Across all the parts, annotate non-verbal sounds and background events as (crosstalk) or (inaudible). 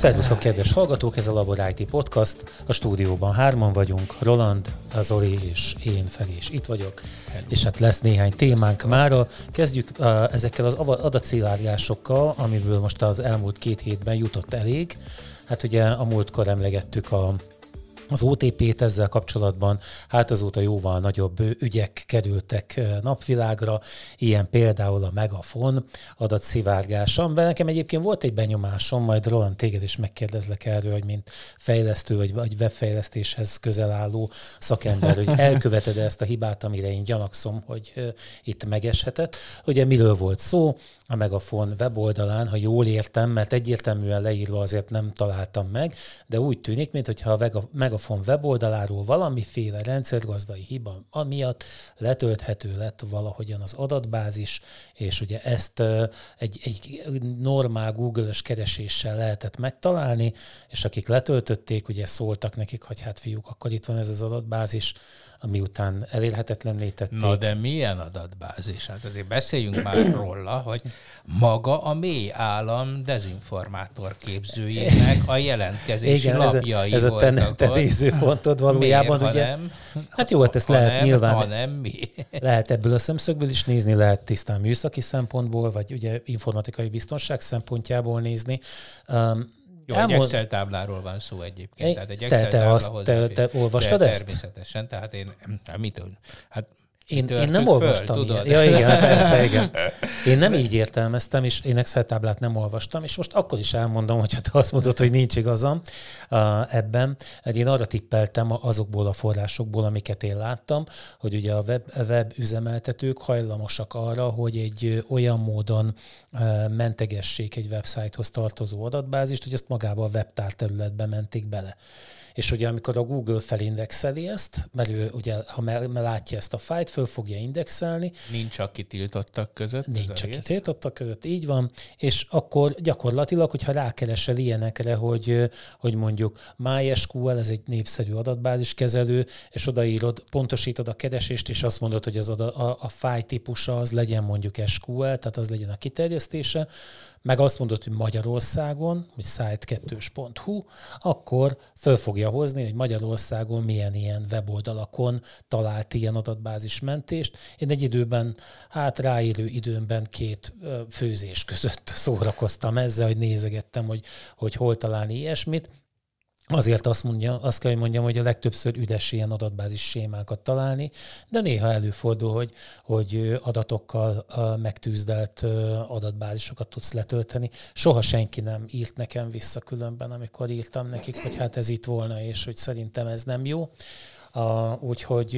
Szervusztok, kedves hallgatók, ez a Labor IT Podcast. A stúdióban hárman vagyunk, Roland, Zoli és én felé is itt vagyok. Hello. És hát lesz néhány témánk mára. Kezdjük uh, ezekkel az adatszivárgásokkal, amiből most az elmúlt két hétben jutott elég. Hát ugye a múltkor emlegettük a az OTP-t ezzel kapcsolatban, hát azóta jóval nagyobb ügyek kerültek napvilágra, ilyen például a Megafon adatszivárgása, amiben nekem egyébként volt egy benyomásom, majd Roland téged is megkérdezlek erről, hogy mint fejlesztő vagy, vagy webfejlesztéshez közel álló szakember, hogy (laughs) elköveted ezt a hibát, amire én gyanakszom, hogy itt megeshetett. Ugye miről volt szó? A Megafon weboldalán, ha jól értem, mert egyértelműen leírva azért nem találtam meg, de úgy tűnik, mintha a Megafon weboldaláról valamiféle rendszergazdai hiba amiatt letölthető lett valahogyan az adatbázis, és ugye ezt egy, egy normál Google-ös kereséssel lehetett megtalálni, és akik letöltötték, ugye szóltak nekik, hogy hát fiúk, akkor itt van ez az adatbázis, ami után elérhetetlenné tették. Na de milyen adatbázis? Hát azért beszéljünk már (coughs) róla, hogy maga a mély állam dezinformátor képzőjének a jelentkezési Igen, lapjai ez a, ez a te, te nézőpontod valójában. Miért, ugye, nem, hát jó, hát ezt lehet nem, nyilván. Nem, mi? (laughs) Lehet ebből a szemszögből is nézni, lehet tisztán műszaki szempontból, vagy ugye informatikai biztonság szempontjából nézni. Um, jó, Elmond... egy Excel tábláról van szó egyébként. Tehát egy Excel te, te, azt, te, te olvastad ezt? Természetesen, tehát én, mit, hát én, én nem olvastam föl, tudod? Ja, igen, persze, igen. (laughs) Én nem így értelmeztem, és én Excel táblát nem olvastam, és most akkor is elmondom, hogy te azt mondod, hogy nincs igazam uh, ebben. Én arra tippeltem azokból a forrásokból, amiket én láttam, hogy ugye a web, web üzemeltetők hajlamosak arra, hogy egy olyan módon uh, mentegessék egy websitehoz tartozó adatbázist, hogy ezt magába a webtár területbe menték bele. És ugye amikor a Google felindexeli ezt, mert ő ugye, ha látja ezt a fájt, föl fogja indexelni. Nincs a kitiltottak között. Nincs a kitiltottak között, így van. És akkor gyakorlatilag, hogyha rákeresel ilyenekre, hogy, hogy mondjuk MySQL, ez egy népszerű adatbázis kezelő, és odaírod, pontosítod a keresést, és azt mondod, hogy az a, a, a fáj típusa az legyen mondjuk SQL, tehát az legyen a kiterjesztése, meg azt mondod, hogy Magyarországon, hogy site2.hu, akkor föl fogja hozni, hogy Magyarországon milyen ilyen weboldalakon talált ilyen adatbázismentést. Én egy időben, hát ráérő időmben két főzés között szórakoztam ezzel, hogy nézegettem, hogy, hogy hol találni ilyesmit. Azért azt, mondja, azt kell, hogy mondjam, hogy a legtöbbször üdes ilyen adatbázis sémákat találni, de néha előfordul, hogy, hogy adatokkal megtűzdelt adatbázisokat tudsz letölteni. Soha senki nem írt nekem vissza különben, amikor írtam nekik, hogy hát ez itt volna, és hogy szerintem ez nem jó. A, úgyhogy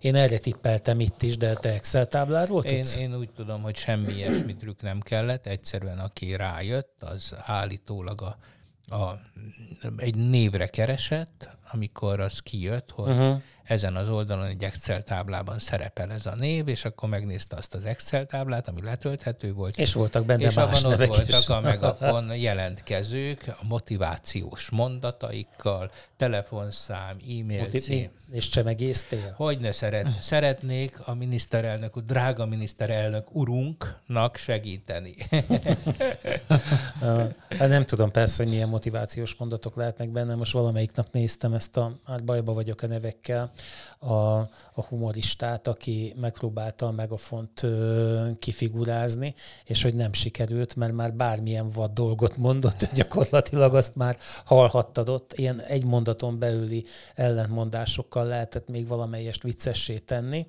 én erre tippeltem itt is, de te Excel tábláról tudsz? Én, én úgy tudom, hogy semmi ilyesmi trükk nem kellett, egyszerűen aki rájött, az állítólag a a, egy névre keresett, amikor az kijött, hogy uh-huh. ezen az oldalon egy Excel táblában szerepel ez a név, és akkor megnézte azt az Excel táblát, ami letölthető volt. És voltak benne és más abban nevek ott voltak is. a Megafon (laughs) jelentkezők a motivációs mondataikkal, telefonszám, e-mail cím. És csemegésztél? Hogy ne szeret, (laughs) szeretnék a miniszterelnök, drága miniszterelnök urunknak segíteni. (laughs) hát nem tudom persze, hogy milyen motivációs mondatok lehetnek benne. Most valamelyik nap néztem ezt a, hát bajba vagyok a nevekkel, a, a humoristát, aki megpróbálta a megafont ö, kifigurázni, és hogy nem sikerült, mert már bármilyen vad dolgot mondott, (laughs) gyakorlatilag azt már hallhattad ott. Ilyen egy mondaton belüli ellentmondásokkal lehetett még valamelyest viccessé tenni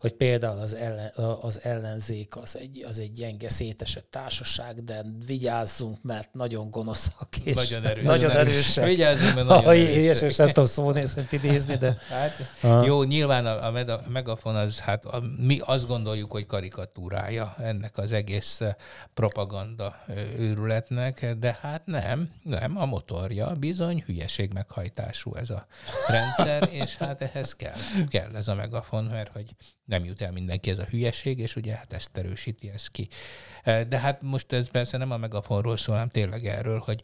hogy például az, ellen, az ellenzék az egy, az egy gyenge, szétesett társaság, de vigyázzunk, mert nagyon gonoszak és nagyon, erős, nagyon erősek. Vigyázzunk, mert nagyon erősek. és nem tudom szó szerint idézni, de... (laughs) Hát. Jó, nyilván a, a megafon az, hát a, mi azt gondoljuk, hogy karikatúrája ennek az egész propaganda őrületnek, de hát nem, nem, a motorja bizony hülyeség meghajtású ez a rendszer, (laughs) és hát ehhez kell, kell ez a megafon, mert hogy nem jut el mindenki ez a hülyeség, és ugye hát ezt erősíti ez ki. De hát most ez persze nem a megafonról szól, hanem tényleg erről, hogy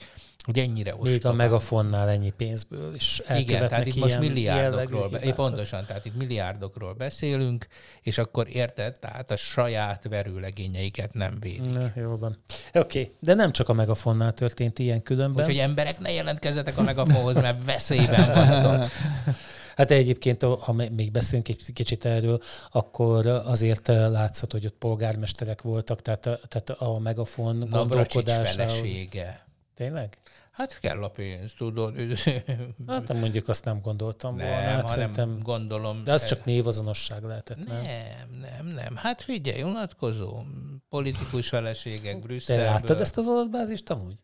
Hogy ennyire ostoba. Még a megafonnál ennyi pénzből is Igen, tehát itt most milliárdokról, be, pontosan, tehát itt milliárdokról beszélünk, és akkor érted, tehát a saját verőlegényeiket nem védik. Na, jó van. Oké, okay. de nem csak a megafonnál történt ilyen különben. Úgyhogy emberek ne jelentkezzetek a megafonhoz, mert veszélyben vannak. (laughs) Hát egyébként, ha még beszélünk egy kicsit erről, akkor azért látszott, hogy ott polgármesterek voltak, tehát, tehát a megafon gondolkodása. Tényleg? Hát kell a pénz, tudod. (laughs) Hát nem mondjuk azt nem gondoltam nem, volna. Hát szerintem gondolom. De az csak névazonosság lehetett, nem? Nem, nem, nem. Hát figyelj, unatkozó politikus feleségek Brüsszelből. Te láttad ezt az adatbázist amúgy?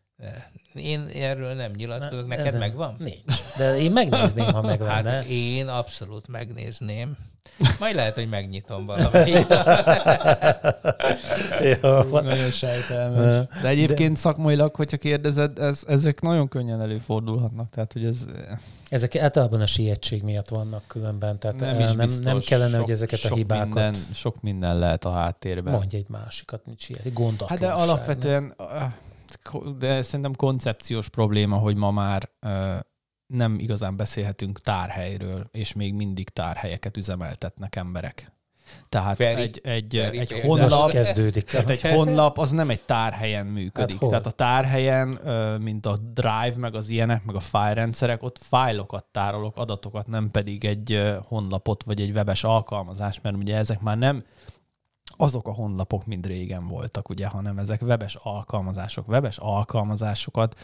Én erről nem nyilatkozok. Neked nem, megvan? Nincs. De én megnézném, ha meg (laughs) lenne. Hát én abszolút megnézném. Majd lehet, hogy megnyitom valamit. (laughs) Nagyon sejtelmes. De egyébként De... szakmailag, hogyha kérdezed, ez, ezek nagyon könnyen előfordulhatnak. Tehát, hogy ez... Ezek általában a sietség miatt vannak különben, tehát nem, is nem, nem kellene, sok, hogy ezeket a hibákat... Minden, sok minden lehet a háttérben. Mondj egy másikat, mint siet, gondatlanság. Hát de alapvetően... Nem? de szerintem koncepciós probléma, hogy ma már nem igazán beszélhetünk tárhelyről, és még mindig tárhelyeket üzemeltetnek emberek. Tehát Feri, egy, egy, Feri, egy honlap kezdődik. Tehát egy (laughs) honlap az nem egy tárhelyen működik. Hát tehát a tárhelyen, mint a Drive, meg az ilyenek, meg a file rendszerek, ott fájlokat tárolok, adatokat, nem pedig egy honlapot, vagy egy webes alkalmazás, mert ugye ezek már nem azok a honlapok, mint régen voltak, ugye, hanem ezek webes alkalmazások. Webes alkalmazásokat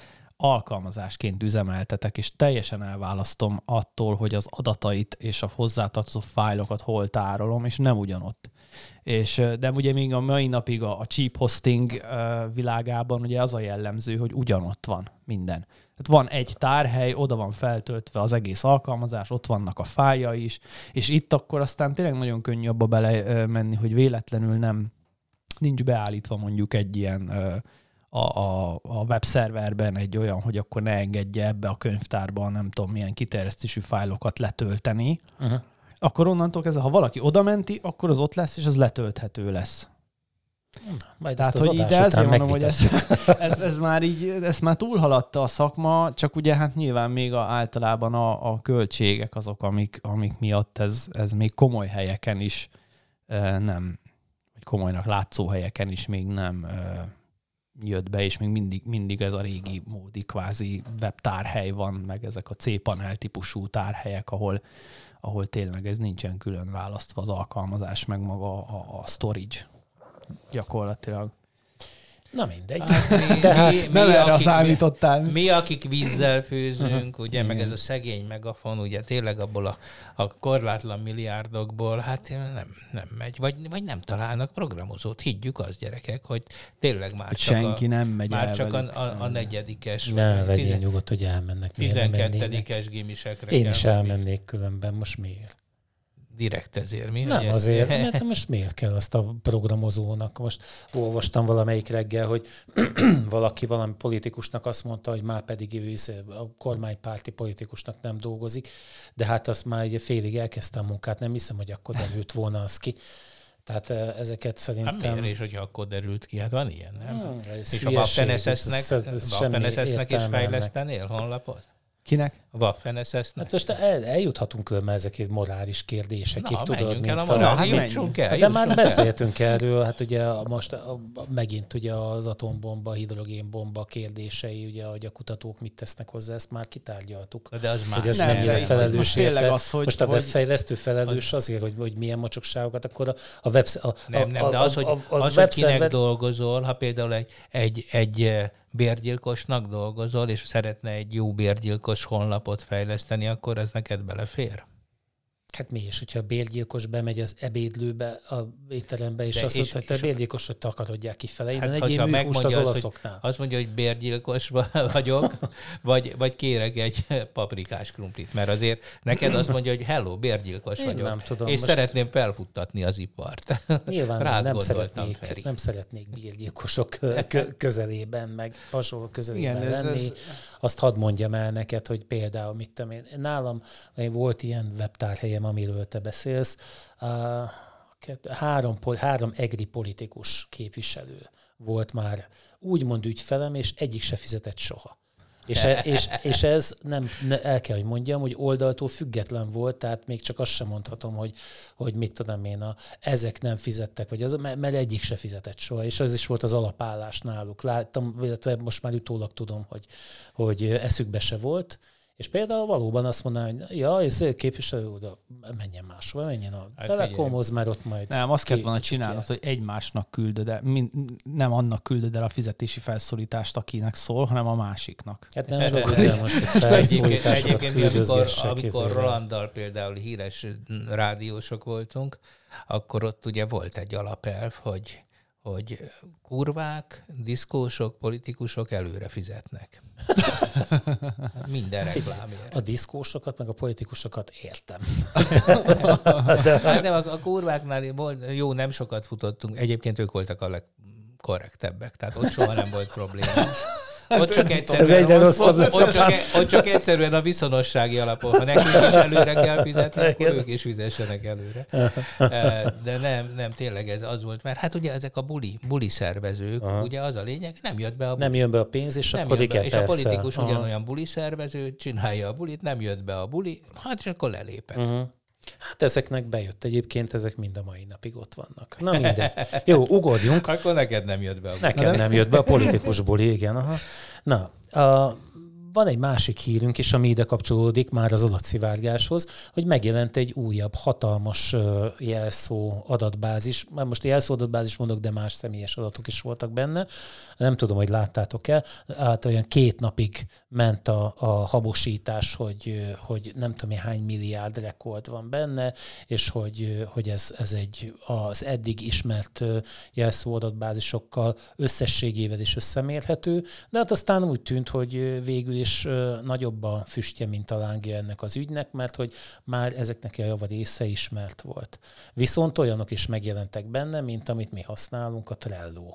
alkalmazásként üzemeltetek, és teljesen elválasztom attól, hogy az adatait és a hozzátartozó fájlokat hol tárolom, és nem ugyanott. És, de ugye még a mai napig a, a cheap hosting világában ugye az a jellemző, hogy ugyanott van minden. Tehát van egy tárhely, oda van feltöltve az egész alkalmazás, ott vannak a fája is, és itt akkor aztán tényleg nagyon könnyű abba bele menni, hogy véletlenül nem nincs beállítva mondjuk egy ilyen a, a, a webszerverben egy olyan, hogy akkor ne engedje ebbe a könyvtárba nem tudom milyen kiterjesztésű fájlokat letölteni, uh-huh. akkor onnantól kezdve, ha valaki odamenti, akkor az ott lesz, és az letölthető lesz. Majd Tehát, hogy így, de ezért mondom, hogy ez, ez, ez, már így, ez már túlhaladta a szakma, csak ugye hát nyilván még a, általában a, a költségek azok, amik, amik miatt ez, ez még komoly helyeken is nem, vagy komolynak látszó helyeken is még nem jött be, és még mindig, mindig ez a régi módi kvázi webtárhely van, meg ezek a C-panel típusú tárhelyek, ahol, ahol tényleg ez nincsen külön választva az alkalmazás, meg maga a, a storage gyakorlatilag. Na mindegy. Hát mi, De hát mi, nem mi, erre akik, számítottál. Mi, mi, akik vízzel főzünk, uh-huh. (laughs) ugye, Igen. meg ez a szegény megafon, ugye tényleg abból a, a korlátlan milliárdokból, hát nem, nem megy. Vagy, vagy nem találnak programozót. Higgyük az gyerekek, hogy tényleg már csak senki a, nem megy Már csak a, a, a negyedikes. Ne, vegyél nyugodt, hogy elmennek. Tizenkettedikes gimisekre. Én is elmennék különben, most miért? Direkt ezért. Mi, nem azért, (laughs) mert most miért kell azt a programozónak? Most olvastam valamelyik reggel, hogy (clears throat) valaki valami politikusnak azt mondta, hogy már pedig ő a kormánypárti politikusnak nem dolgozik, de hát azt már egy félig elkezdte a munkát, nem hiszem, hogy akkor derült volna az ki. Tehát ezeket szerintem... Hát miért is, hogyha akkor derült ki? Hát van ilyen, nem? Hmm, és a Waffen-SS-nek is fejlesztenél honlapot? Kinek? A waffen ss Hát most el, eljuthatunk különben ezekig morális kérdésekig, Na, tudod, mint el a, a, hát el, De már beszéltünk erről, hát ugye most a, megint ugye az atombomba, hidrogénbomba kérdései, ugye, hogy a kutatók mit tesznek hozzá, ezt már kitárgyaltuk. De az már hogy ez nem, mennyire felelős most, érte. az, hogy, most a webfejlesztő felelős azért, hogy, hogy milyen mocsokságokat, akkor a, a web... A, nem, nem, de az, hogy, a, a az, hogy kinek dolgozol, ha például egy, egy, egy bérgyilkosnak dolgozol, és szeretne egy jó bérgyilkos honlapot fejleszteni, akkor ez neked belefér? Hát mi is, hogyha a bérgyilkos bemegy az ebédlőbe, a étterembe, és De azt mondja, hogy te bérgyilkosot takarodják kifele. Hát, egy most az olaszoknál. Azt, azt mondja, hogy bérgyilkos (laughs) vagyok, vagy, vagy kérek egy (laughs) paprikás krumplit, mert azért neked azt mondja, hogy hello, bérgyilkos Én vagyok. Nem tudom. És most... szeretném felfuttatni az ipart. (laughs) Nyilván Rád nem szeretnék, Feri. nem szeretnék bérgyilkosok közelében, meg hasonló közelében Igen, lenni. Ez, ez... Azt hadd mondjam el neked, hogy például, mit tudom én, nálam volt ilyen webtárhelye beszéljem, amiről te beszélsz. Három, három egri politikus képviselő volt már úgymond ügyfelem, és egyik se fizetett soha. És, e, és, és ez nem, ne, el kell, hogy mondjam, hogy oldaltól független volt, tehát még csak azt sem mondhatom, hogy, hogy mit tudom én, a, ezek nem fizettek, vagy az, mert egyik se fizetett soha, és az is volt az alapállás náluk. Láttam, illetve most már utólag tudom, hogy, hogy eszükbe se volt, és például valóban azt mondaná, hogy ja, ez képviselő oda, menjen máshol, menjen a hát Telekomhoz, mert ott majd... Nem, azt kellett volna csinálnod, hogy egymásnak küldöd el, nem annak küldöd el a fizetési felszólítást, akinek szól, hanem a másiknak. Hát nem (laughs) el most felszólításokat Egyébként, amikor, amikor Rolanddal például híres rádiósok voltunk, akkor ott ugye volt egy alapelv, hogy hogy kurvák, diszkósok, politikusok előre fizetnek. (laughs) Minden reklámért. A diszkósokat, meg a politikusokat értem. (laughs) De... Hát nem, a, a kurváknál jó, nem sokat futottunk. Egyébként ők voltak a legkorrektebbek, tehát ott soha nem volt probléma. Ott csak, egyszerűen, Ez ott, ott, ott, csak, ott csak egyszerűen a viszonossági alapon. Ha nekik is előre kell fizetni, akkor ők is fizessenek előre. De nem, nem, tényleg ez az volt, mert hát ugye ezek a buli, buli szervezők, Aha. ugye az a lényeg, nem jött be a buli. Nem jön be a pénz, és nem akkor igen, És persze. a politikus Aha. ugyanolyan buli szervező, csinálja a bulit, nem jött be a buli, hát és akkor lelépek. Uh-huh. Hát ezeknek bejött egyébként, ezek mind a mai napig ott vannak. Na mindegy. Jó, ugorjunk. Akkor neked nem jött be a Nekem nem jött be a politikusból, igen. Aha. Na, a, van egy másik hírünk is, ami ide kapcsolódik már az adatszivárgáshoz, hogy megjelent egy újabb hatalmas jelszó adatbázis. Már most jelszó adatbázis mondok, de más személyes adatok is voltak benne. Nem tudom, hogy láttátok-e. Hát olyan két napig ment a, a habosítás, hogy, hogy nem tudom, hány milliárd rekord van benne, és hogy, hogy ez, ez egy az eddig ismert jelszó adatbázisokkal összességével is összemérhető, de hát aztán úgy tűnt, hogy végül is nagyobb a füstje, mint a lángja ennek az ügynek, mert hogy már ezeknek a java része ismert volt. Viszont olyanok is megjelentek benne, mint amit mi használunk, a Trello.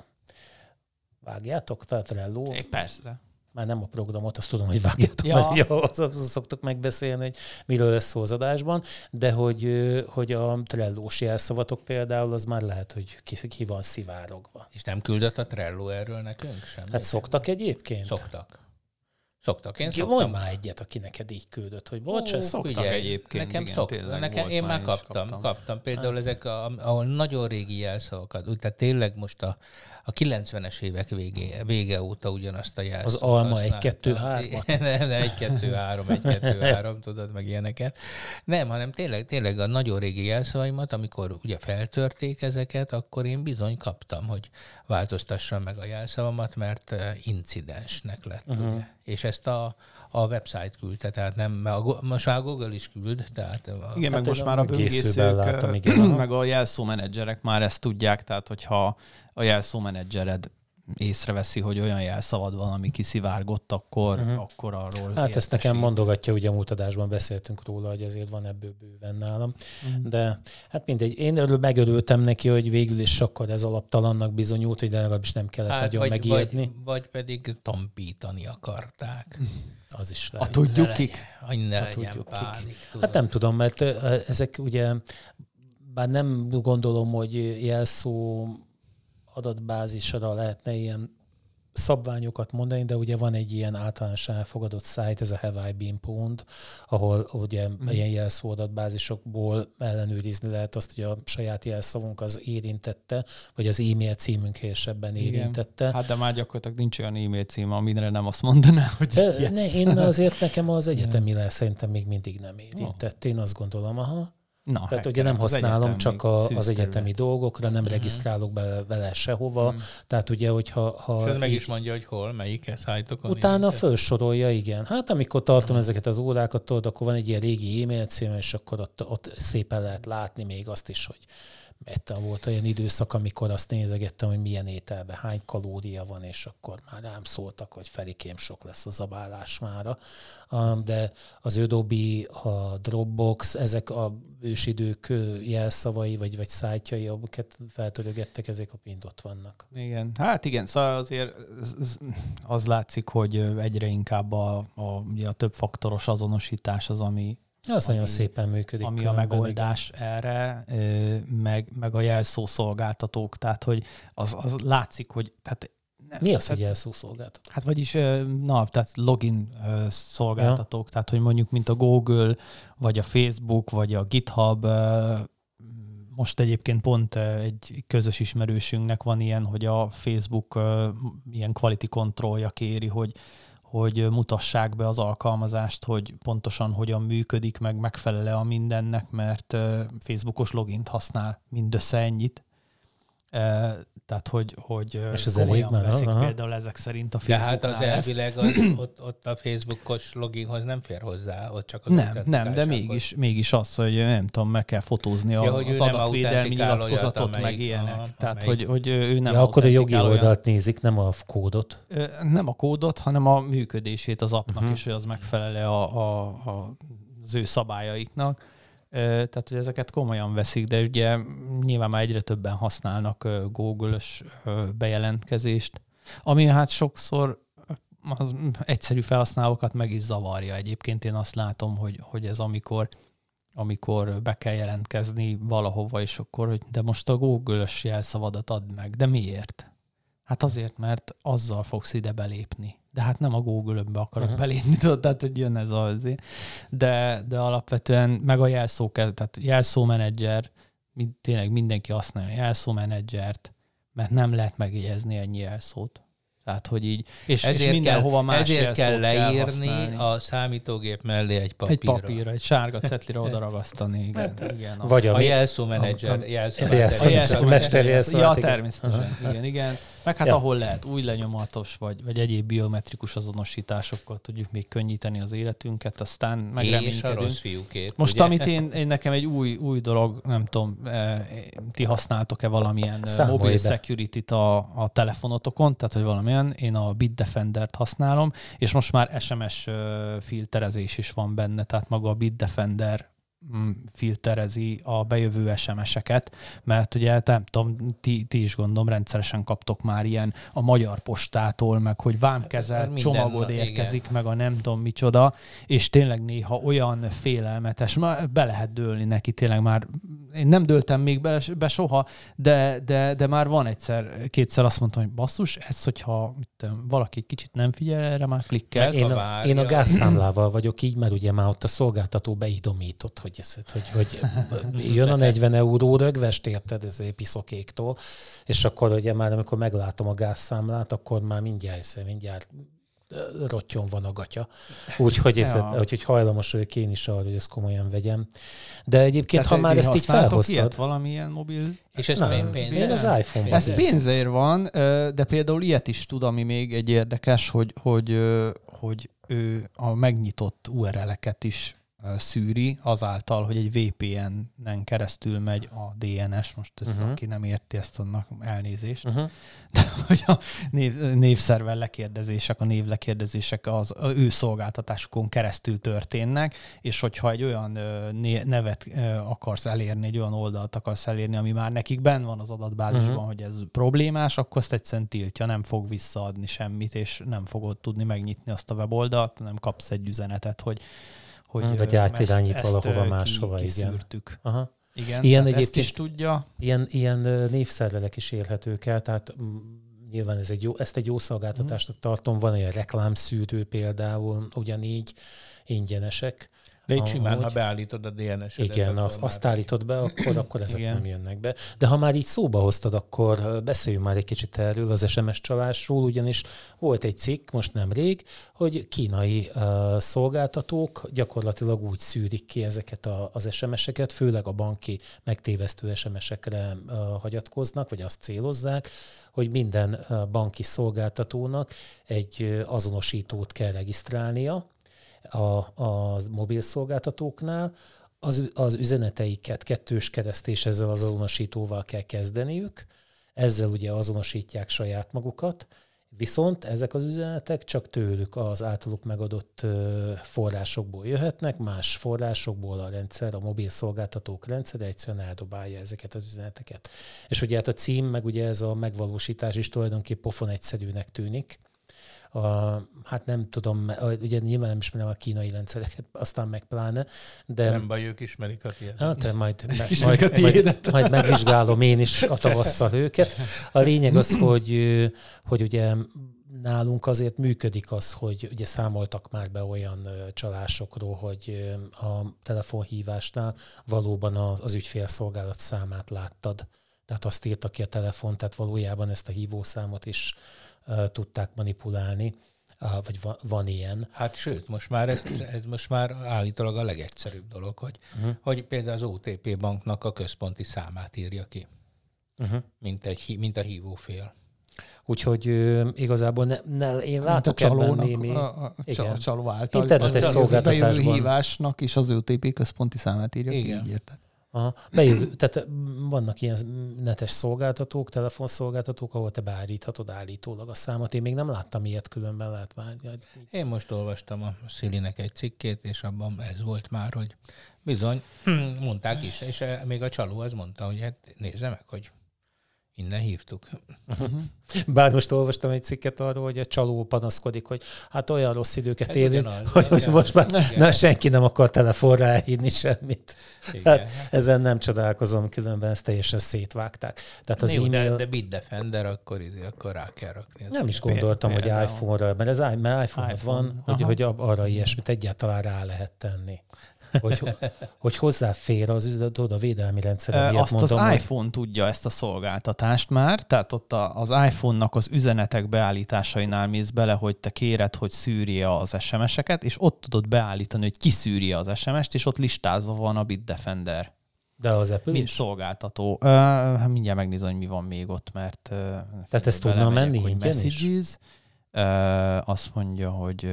Vágjátok? A Trello? É, persze már nem a programot, azt tudom, hogy vágjátok, ja. mert ugye az, az szoktuk megbeszélni, hogy miről lesz szó az adásban, de hogy, hogy a trellós jelszavatok például, az már lehet, hogy ki, ki van szivárogva. És nem küldött a Trello erről nekünk sem? Hát szoktak egyébként? Szoktak. Szoktak. Én szoktam. Mondj már egyet, aki neked így küldött, hogy bocs, Ó, szoktak figyelj, egyébként. Nekem igen, szok, nekem, én már kaptam, kaptam, kaptam. Például hát. ezek, a, ahol nagyon régi jelszavakat, tehát tényleg most a, a 90-es évek végé, vége óta ugyanazt a jelszót Az alma 1-2-3? (laughs) nem, nem 1-2-3, 1-2-3, tudod, meg ilyeneket. Nem, hanem tényleg, tényleg a nagyon régi jelszavaimat, amikor ugye feltörték ezeket, akkor én bizony kaptam, hogy változtassam meg a jelszavamat, mert eh, incidensnek lett. Uh-huh. Ugye? És ezt a, a website küldte, tehát nem, mert a, most már a Google is küld. Tehát a, igen, hát meg most már a böngészők, látom, igen. (clears throat) meg a jelszómenedzserek már ezt tudják, tehát hogyha a jelszómenedzsered észreveszi, hogy olyan jelszavad van, ami kiszivárgott, akkor, uh-huh. akkor arról Hát értesít. ezt nekem mondogatja, ugye a múlt adásban beszéltünk róla, hogy azért van ebből bőven nálam. Uh-huh. De hát mindegy, én örül, megörültem neki, hogy végül is sokkal ez alaptalannak bizonyult, hogy de legalábbis nem kellett hát, nagyon vagy, megijedni. Vagy, vagy pedig tompítani akarták. Az is lehet. A tudjuk kik? Hogy ne legyen tudjuk pánik, kik. Hát nem tudom, mert ezek ugye, bár nem gondolom, hogy jelszó adatbázisra lehetne ilyen szabványokat mondani, de ugye van egy ilyen általános elfogadott szájt, ez a Have I Been Pwned, ahol ugye mm. ilyen jelszó adatbázisokból ellenőrizni lehet azt, hogy a saját jelszavunk az érintette, vagy az e-mail címünk helyesebben érintette. Hát de már gyakorlatilag nincs olyan e-mail cím, amire nem azt mondaná, (laughs) hogy de, yes. ne, Én azért nekem az egyetemi le szerintem még mindig nem érintett. Én azt gondolom, aha. Na, Tehát ugye nem használom csak a, az egyetemi dolgokra, nem uh-huh. regisztrálok be vele sehova. Uh-huh. Tehát ugye, hogyha... Ha És meg is mondja, hogy hol, melyik szájtokon. Utána ilyen, felsorolja, igen. Hát amikor tartom uh-huh. ezeket az órákat, tudod, akkor van egy ilyen régi e-mail cím, és akkor ott, ott szépen lehet látni még azt is, hogy Ettem volt olyan időszak, amikor azt nézegettem, hogy milyen ételben hány kalória van, és akkor már rám szóltak, hogy felikém sok lesz az abálás mára. De az Adobe, a Dropbox, ezek a ősidők jelszavai, vagy, vagy szájtjai, amiket feltörögettek, ezek a mind ott vannak. Igen, hát igen, szóval azért az látszik, hogy egyre inkább a, a, a több faktoros azonosítás az, ami, az ami, nagyon szépen működik. Ami a megoldás igen. erre, meg, meg a jelszó szolgáltatók, tehát hogy az, az látszik, hogy tehát Mi az, hogy jelszószolgáltató? Hát vagyis, na, tehát login szolgáltatók, ja. tehát hogy mondjuk, mint a Google, vagy a Facebook, vagy a GitHub, most egyébként pont egy közös ismerősünknek van ilyen, hogy a Facebook ilyen quality kontrollja kéri, hogy hogy mutassák be az alkalmazást, hogy pontosan hogyan működik, meg megfelele a mindennek, mert Facebookos logint használ mindössze ennyit tehát hogy, hogy és ez elég már, veszik aha. például ezek szerint a Facebook. De hát az elvileg az, (clears throat) ott, ott a Facebookos loginhoz nem fér hozzá, ott csak az Nem, nem, de mégis, mégis az, hogy nem tudom, meg kell fotózni ja, a, az adatvédelmi nyilatkozatot, amelyik, meg ilyenek. Aha, Tehát, amelyik. hogy, hogy ő nem ja, akkor a jogi oldalt nézik, nem a kódot. Nem a kódot, hanem a működését az appnak, uh-huh. és hogy az megfelele a, a, a, az ő szabályaiknak tehát, hogy ezeket komolyan veszik, de ugye nyilván már egyre többen használnak Google-ös bejelentkezést, ami hát sokszor az egyszerű felhasználókat meg is zavarja. Egyébként én azt látom, hogy, hogy ez amikor amikor be kell jelentkezni valahova, és akkor, hogy de most a Google-ös jelszavadat add meg. De miért? Hát azért, mert azzal fogsz ide belépni de hát nem a Google-be akarok uh-huh. belépni, tehát hogy jön ez az. De, de alapvetően meg a jelszó kell, tehát jelszómenedzser, tényleg mindenki használja a jelszómenedzsert, mert nem lehet megjegyezni ennyi jelszót. Tehát, hogy így, és, ezért és mindenhova más Ezért kell leírni kell a számítógép mellé egy papírra. Egy papírra, egy sárga cetlire oda ragasztani. Igen, hát, igen, Vagy a, a jelszómenedzser. Jelszómenedzser. Ja, természetesen. Igen, igen. Meg hát ja. ahol lehet új lenyomatos, vagy, vagy egyéb biometrikus azonosításokkal tudjuk még könnyíteni az életünket, aztán megreménykedünk. És a fiúkét, Most ugye? amit én, én, nekem egy új, új dolog, nem tudom, eh, ti használtok-e valamilyen eh, Számolj mobil security-t a, a telefonotokon, tehát hogy valamilyen, én a Bitdefender-t használom, és most már SMS eh, filterezés is van benne, tehát maga a Bitdefender filterezi a bejövő SMS-eket, mert ugye nem tudom, ti, ti is gondolom rendszeresen kaptok már ilyen a magyar postától, meg hogy vámkezel Minden, csomagod érkezik, igen. meg a nem tudom micsoda, és tényleg néha olyan félelmetes, már be lehet dőlni neki tényleg már, én nem dőltem még be, be soha, de, de, de már van egyszer, kétszer azt mondtam, hogy basszus, ez, hogyha tudom, valaki kicsit nem figyel erre, már klikkel. Én a, én a gázszámlával vagyok így, mert ugye már ott a szolgáltató beidomított, hogy hogy, hogy, hogy jön a 40 euró rögvest, érted, ez piszokéktól, és akkor ugye már amikor meglátom a gázszámlát, akkor már mindjárt, mindjárt rottyon van a gatya. Úgyhogy, ez, ja. úgyhogy hajlamos vagyok én is arra, hogy ezt komolyan vegyem. De egyébként, Tehát ha már ezt így felhoztad... Ilyet, valamilyen mobil... És ez nem, pénz? Én az iPhone-ban. Ez pénzért van, de például ilyet is tud, ami még egy érdekes, hogy, hogy, hogy ő a megnyitott URL-eket is szűri azáltal, hogy egy VPN-en keresztül megy a DNS, most ez, uh-huh. aki nem érti ezt, annak elnézést, uh-huh. de (laughs) hogy a név, névszervel lekérdezések, a névlekérdezések az, az ő szolgáltatásukon keresztül történnek, és hogyha egy olyan nevet akarsz elérni, egy olyan oldalt akarsz elérni, ami már nekik benn van az adatbázisban, uh-huh. hogy ez problémás, akkor azt egyszerűen tiltja, nem fog visszaadni semmit, és nem fogod tudni megnyitni azt a weboldalt, nem kapsz egy üzenetet, hogy hogy Vagy átirányít ezt, valahova ezt máshova, ki, igen. Aha. Igen, ilyen egyébként, is tudja. Ilyen, ilyen névszervelek is érhetők el, tehát nyilván ez egy jó, ezt egy jó szolgáltatásnak tartom. Van egy reklámszűrő például, ugyanígy ingyenesek, de itt simán, ha beállítod a DNS-edet. Igen, az, azt állítod be, akkor, akkor ezek igen. nem jönnek be. De ha már így szóba hoztad, akkor beszéljünk már egy kicsit erről az SMS csalásról, ugyanis volt egy cikk most nemrég, hogy kínai uh, szolgáltatók gyakorlatilag úgy szűrik ki ezeket a, az SMS-eket, főleg a banki megtévesztő SMS-ekre uh, hagyatkoznak, vagy azt célozzák, hogy minden banki szolgáltatónak egy azonosítót kell regisztrálnia, a, a mobil szolgáltatóknál, az, az üzeneteiket kettős keresztés ezzel az azonosítóval kell kezdeniük, ezzel ugye azonosítják saját magukat, viszont ezek az üzenetek csak tőlük az általuk megadott forrásokból jöhetnek, más forrásokból a rendszer, a mobil szolgáltatók rendszer egyszerűen eldobálja ezeket az üzeneteket. És ugye hát a cím, meg ugye ez a megvalósítás is tulajdonképpen pofon egyszerűnek tűnik, a, hát nem tudom, ugye nyilván nem ismerem a kínai rendszereket, aztán meg pláne, de... Nem baj, ők ismerik a tiédet. Hát, majd, me, majd, a majd, majd, megvizsgálom én is a tavasszal őket. A lényeg az, hogy, hogy ugye nálunk azért működik az, hogy ugye számoltak már be olyan csalásokról, hogy a telefonhívásnál valóban az ügyfélszolgálat számát láttad. Tehát azt írta ki a telefon, tehát valójában ezt a hívószámot is tudták manipulálni, vagy van, van ilyen. Hát sőt, most már ez, ez most már állítólag a legegyszerűbb dolog, hogy, uh-huh. hogy például az OTP banknak a központi számát írja ki, uh-huh. mint, egy, mint a hívófél. Úgyhogy igazából ne, ne, én látok a ebben némi... A, a, igen. a csaló által. Internetes szolgáltatásban. hívásnak is az OTP központi számát írja igen. ki, így érted? Aha. Bejövő, tehát vannak ilyen netes szolgáltatók, telefonszolgáltatók, ahol te beállíthatod állítólag a számot. Én még nem láttam ilyet, különben lehet már. Én most olvastam a Szilinek egy cikkét, és abban ez volt már, hogy bizony, (clears throat) mondták is, és még a csaló az mondta, hogy hát nézze meg, hogy Innen hívtuk. Uh-huh. Bár most olvastam egy cikket arról, hogy a csaló panaszkodik, hogy hát olyan rossz időket Ez élünk, ugyanaz, hogy, hogy most már na, senki nem akar telefonra elhívni semmit. Hát, ezen nem csodálkozom, különben ezt teljesen szétvágták. Tehát az Jó, e-mail... de, de Bitdefender, akkor, akkor rá kell rakni. Nem is gondoltam, hogy iPhone-ra, mert, ez, mert iPhone, iPhone van, hogy, hogy arra ilyesmit egyáltalán rá lehet tenni hogy, hogy hozzáfér az üzlet, a védelmi rendszer. Azt mondom, az iPhone hogy... tudja ezt a szolgáltatást már, tehát ott az iPhone-nak az üzenetek beállításainál mész bele, hogy te kéred, hogy szűrje az SMS-eket, és ott tudod beállítani, hogy kiszűrje az SMS-t, és ott listázva van a Bitdefender. De az Apple Mint is? szolgáltató. Uh, mindjárt megnézem, hogy mi van még ott, mert... Uh, Tehát ezt tudna menni hogy messages, is? Azt mondja, hogy...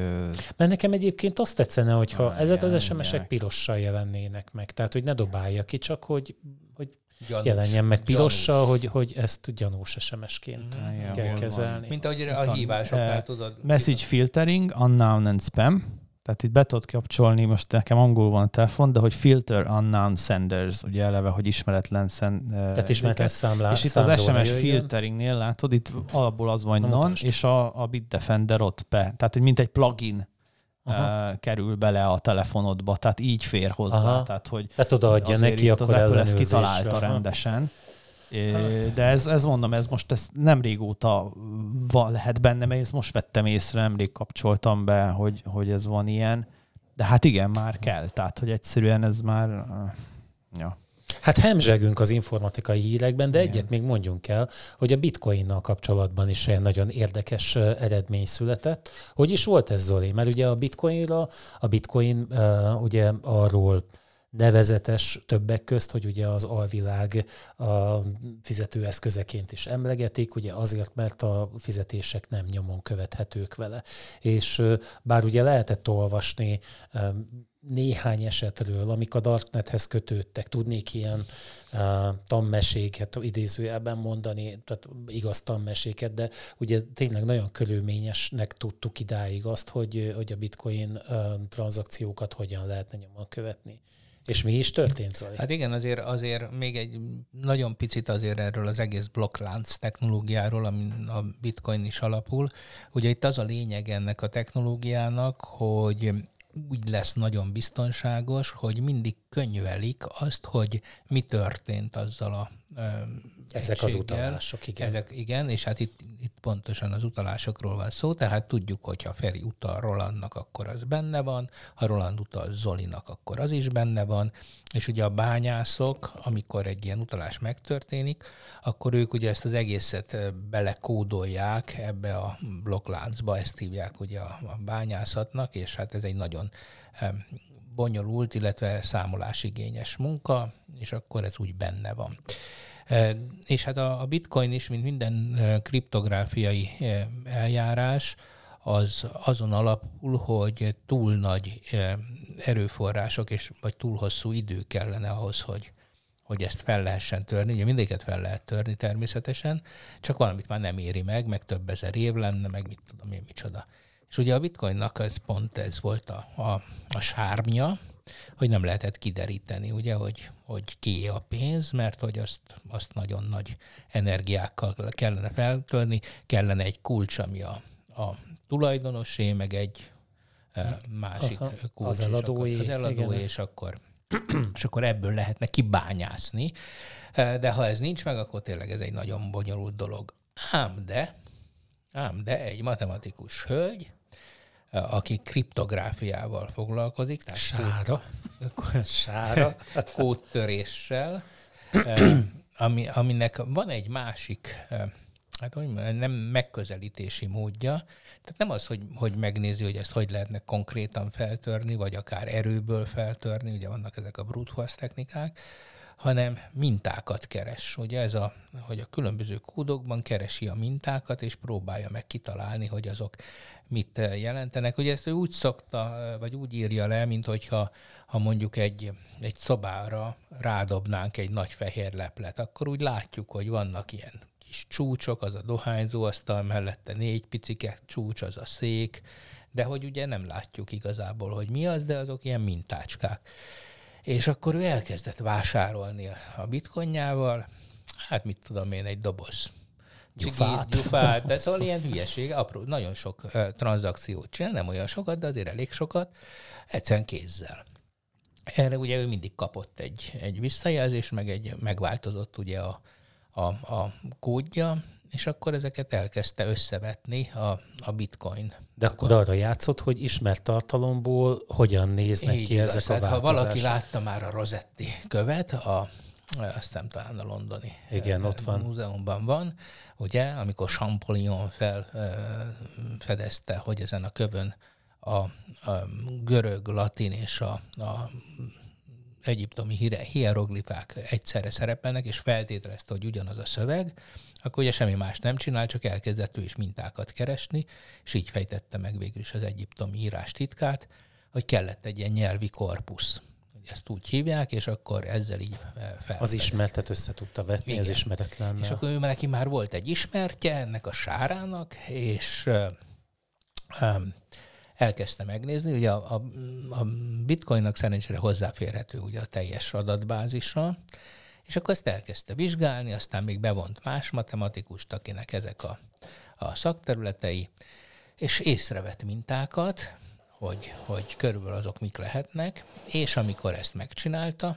Mert nekem egyébként azt tetszene, hogyha ah, ezek az SMS-ek pirossal jelennének meg. Tehát, hogy ne dobálja ki, csak hogy, hogy gyanús, jelenjen meg pirossal, hogy, hogy ezt gyanús SMS-ként mm, kell kezelni. Van. Mint ahogy a hívásoknál tudod. Message filtering, unknown and spam. Tehát itt be tudod kapcsolni, most nekem angol van a telefon, de hogy filter unknown senders, ugye eleve, hogy ismeretlen szend, Tehát ismeretlen számlá, És itt az SMS jöjjön. filteringnél látod, itt alapból az van non, és a, a Bitdefender ott be. Tehát mint egy plugin Aha. Uh, kerül bele a telefonodba, tehát így fér hozzá. Aha. Tehát, hogy tehát odaadja neki, akkor az Apple ezt kitalálta rendesen. Hát. De ez, ez mondom, ez most ez nem régóta van, lehet benne, mert ezt most vettem észre, nemrég kapcsoltam be, hogy, hogy ez van ilyen. De hát igen, már kell. Tehát, hogy egyszerűen ez már... Ja. Hát hemzsegünk az informatikai hírekben, de Igen. egyet még mondjunk el, hogy a bitcoinnal kapcsolatban is egy nagyon érdekes eredmény született. Hogy is volt ez, Zoli? Mert ugye a bitcoinra, a bitcoin uh, ugye arról nevezetes többek közt, hogy ugye az alvilág a fizetőeszközeként is emlegetik, ugye azért, mert a fizetések nem nyomon követhetők vele. És bár ugye lehetett olvasni néhány esetről, amik a Darknethez kötődtek, tudnék ilyen uh, tanmeséket idézőjelben mondani, tehát igaz tanmeséket, de ugye tényleg nagyon körülményesnek tudtuk idáig azt, hogy, hogy a bitcoin uh, tranzakciókat hogyan lehetne nyomon követni. És mi is történt, Zoli? Hát igen, azért, azért még egy nagyon picit azért erről az egész blokklánc technológiáról, ami a bitcoin is alapul. Ugye itt az a lényeg ennek a technológiának, hogy úgy lesz nagyon biztonságos, hogy mindig könyvelik azt, hogy mi történt azzal a ezek az utalások, igen. Ezek, igen, és hát itt, itt pontosan az utalásokról van szó, tehát tudjuk, hogy ha Feri utal Rolandnak, akkor az benne van, ha Roland utal Zolinak, akkor az is benne van, és ugye a bányászok, amikor egy ilyen utalás megtörténik, akkor ők ugye ezt az egészet belekódolják ebbe a blokkláncba, ezt hívják ugye a, a bányászatnak, és hát ez egy nagyon bonyolult, illetve számolásigényes munka, és akkor ez úgy benne van. És hát a bitcoin is, mint minden kriptográfiai eljárás, az azon alapul, hogy túl nagy erőforrások és vagy túl hosszú idő kellene ahhoz, hogy, hogy ezt fel lehessen törni. Ugye mindéket fel lehet törni természetesen, csak valamit már nem éri meg, meg több ezer év lenne, meg mit tudom én micsoda. És ugye a bitcoinnak ez pont ez volt a, a, a sármja, hogy nem lehetett kideríteni, ugye, hogy, hogy ki a pénz, mert hogy azt, azt nagyon nagy energiákkal kellene feltörni, kellene egy kulcs, ami a, a tulajdonosé, meg egy másik Aha, kulcs. az akkor- Az eladóé, igen. és akkor, (clears throat) és akkor ebből lehetne kibányászni. De ha ez nincs meg, akkor tényleg ez egy nagyon bonyolult dolog. Ám de, ám de egy matematikus hölgy, aki kriptográfiával foglalkozik, tehát (laughs) Sára. Sára. kódtöréssel, eh, ami, aminek van egy másik, eh, hát hogy mondjam, nem megközelítési módja. Tehát nem az, hogy, hogy megnézi, hogy ezt hogy lehetne konkrétan feltörni, vagy akár erőből feltörni, ugye vannak ezek a brute force technikák, hanem mintákat keres. Ugye ez a, hogy a különböző kódokban keresi a mintákat, és próbálja meg kitalálni, hogy azok mit eh, jelentenek. Ugye ezt ő úgy szokta, eh, vagy úgy írja le, mint hogyha ha mondjuk egy, egy szobára rádobnánk egy nagy fehér leplet, akkor úgy látjuk, hogy vannak ilyen kis csúcsok, az a dohányzó asztal mellette négy picike csúcs, az a szék, de hogy ugye nem látjuk igazából, hogy mi az, de azok ilyen mintácskák. És akkor ő elkezdett vásárolni a bitcoinjával, hát mit tudom én, egy doboz. Gyufát. gyufát, de szóval (laughs) ilyen hülyeség, apró, nagyon sok uh, tranzakciót csinál, nem olyan sokat, de azért elég sokat, egyszerűen kézzel. Erre ugye ő mindig kapott egy, egy visszajelzést, meg egy megváltozott ugye a, a, a kódja, és akkor ezeket elkezdte összevetni a, a bitcoin. De akkor arra játszott, hogy ismert tartalomból hogyan néznek Így ki igaz. ezek a Tehát, ha változások. valaki látta már a Rosetti követ, a, azt nem talán a londoni Igen, eh, ott van. múzeumban van, ugye, amikor Champollion felfedezte, hogy ezen a kövön a, a görög, latin és a, a egyiptomi hieroglifák egyszerre szerepelnek, és feltételezte, hogy ugyanaz a szöveg, akkor ugye semmi más nem csinál, csak elkezdett ő is mintákat keresni, és így fejtette meg végül is az egyiptomi írás titkát, hogy kellett egy ilyen nyelvi korpusz. Ezt úgy hívják, és akkor ezzel így fel. Az ismertet össze tudta vetni, az Igen. ismeretlen. És akkor ő neki már volt egy ismertje ennek a sárának, és öm, elkezdte megnézni. Ugye a, a, a bitcoinnak szerencsére hozzáférhető ugye a teljes adatbázisra, és akkor ezt elkezdte vizsgálni, aztán még bevont más matematikust, akinek ezek a, a szakterületei, és észrevett mintákat, hogy, hogy körülbelül azok mik lehetnek, és amikor ezt megcsinálta,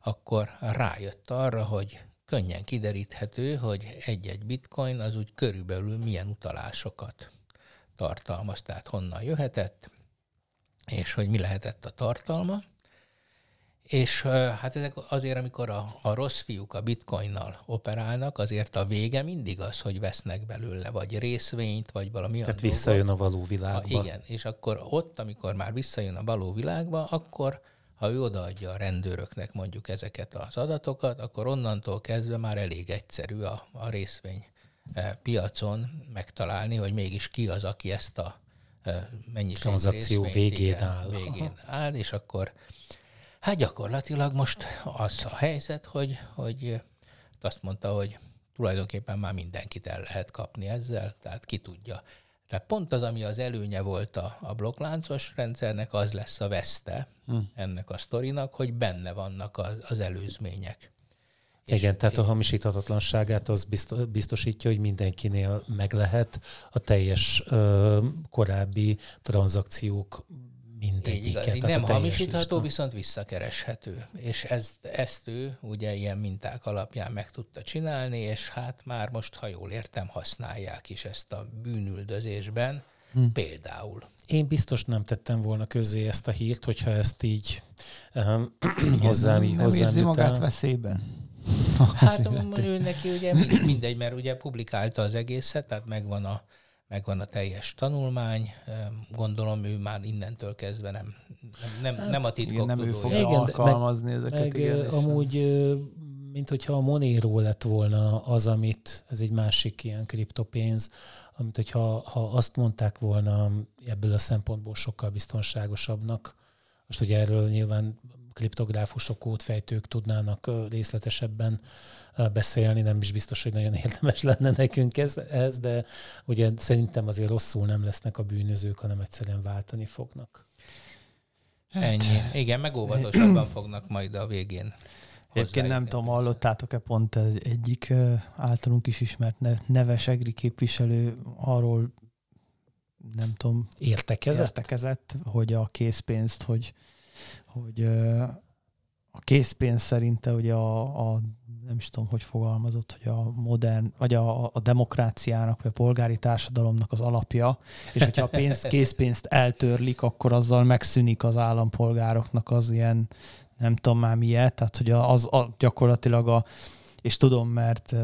akkor rájött arra, hogy könnyen kideríthető, hogy egy-egy bitcoin az úgy körülbelül milyen utalásokat tartalmaz, tehát honnan jöhetett, és hogy mi lehetett a tartalma. És hát ezek azért, amikor a, a rossz fiúk a bitcoinnal operálnak, azért a vége mindig az, hogy vesznek belőle vagy részvényt, vagy valami Tehát dolgot. visszajön a való Ha, világba. igen, és akkor ott, amikor már visszajön a való világba, akkor ha ő odaadja a rendőröknek mondjuk ezeket az adatokat, akkor onnantól kezdve már elég egyszerű a, a részvény piacon megtalálni, hogy mégis ki az, aki ezt a eh, mennyiségű Tranzakció részvényt, végén igen, áll. Végén áll, és akkor hát gyakorlatilag most az a helyzet, hogy, hogy eh, azt mondta, hogy tulajdonképpen már mindenkit el lehet kapni ezzel, tehát ki tudja. Tehát pont az, ami az előnye volt a, a blokkláncos rendszernek, az lesz a veszte Hm. ennek a sztorinak, hogy benne vannak az, az előzmények. Igen, tehát a hamisíthatatlanságát az bizt- biztosítja, hogy mindenkinél meg lehet a teljes ö, korábbi tranzakciók Így tehát így a nem hamisítható, lista. viszont visszakereshető. És ezt, ezt ő ugye ilyen minták alapján meg tudta csinálni, és hát már most, ha jól értem, használják is ezt a bűnüldözésben, Hm. például. Én biztos nem tettem volna közé ezt a hírt, hogyha ezt így um, hozzám, nem, hozzám érzi jut magát veszélyben. (laughs) Hát ő neki ugye mind- mindegy, mert ugye publikálta az egészet, tehát megvan a, megvan a teljes tanulmány, gondolom ő már innentől kezdve nem, nem, nem, nem a titkok Igen, nem ő fogja Igen, alkalmazni ezeket. Meg igen, amúgy, mint hogyha a Monero lett volna az, amit, ez egy másik ilyen kriptopénz, amit hogyha ha azt mondták volna ebből a szempontból sokkal biztonságosabbnak, most ugye erről nyilván kriptográfusok, kódfejtők tudnának részletesebben beszélni, nem is biztos, hogy nagyon (laughs) érdemes lenne nekünk ez, ez, de ugye szerintem azért rosszul nem lesznek a bűnözők, hanem egyszerűen váltani fognak. Ennyi. Igen, meg óvatosabban (clears throat) fognak majd a végén. Egyébként nem tudom, hallottátok-e pont ez egyik általunk is ismert ne- neves egri képviselő arról nem tudom, Értekezett? értekezett, hogy a készpénzt, hogy, hogy a készpénz szerinte ugye a, a nem is tudom, hogy fogalmazott, hogy a modern, vagy a, a demokráciának, vagy a polgári társadalomnak az alapja, és hogyha a pénzt, (laughs) készpénzt eltörlik, akkor azzal megszűnik az állampolgároknak az ilyen, nem tudom már miért, tehát hogy az a, gyakorlatilag a, és tudom, mert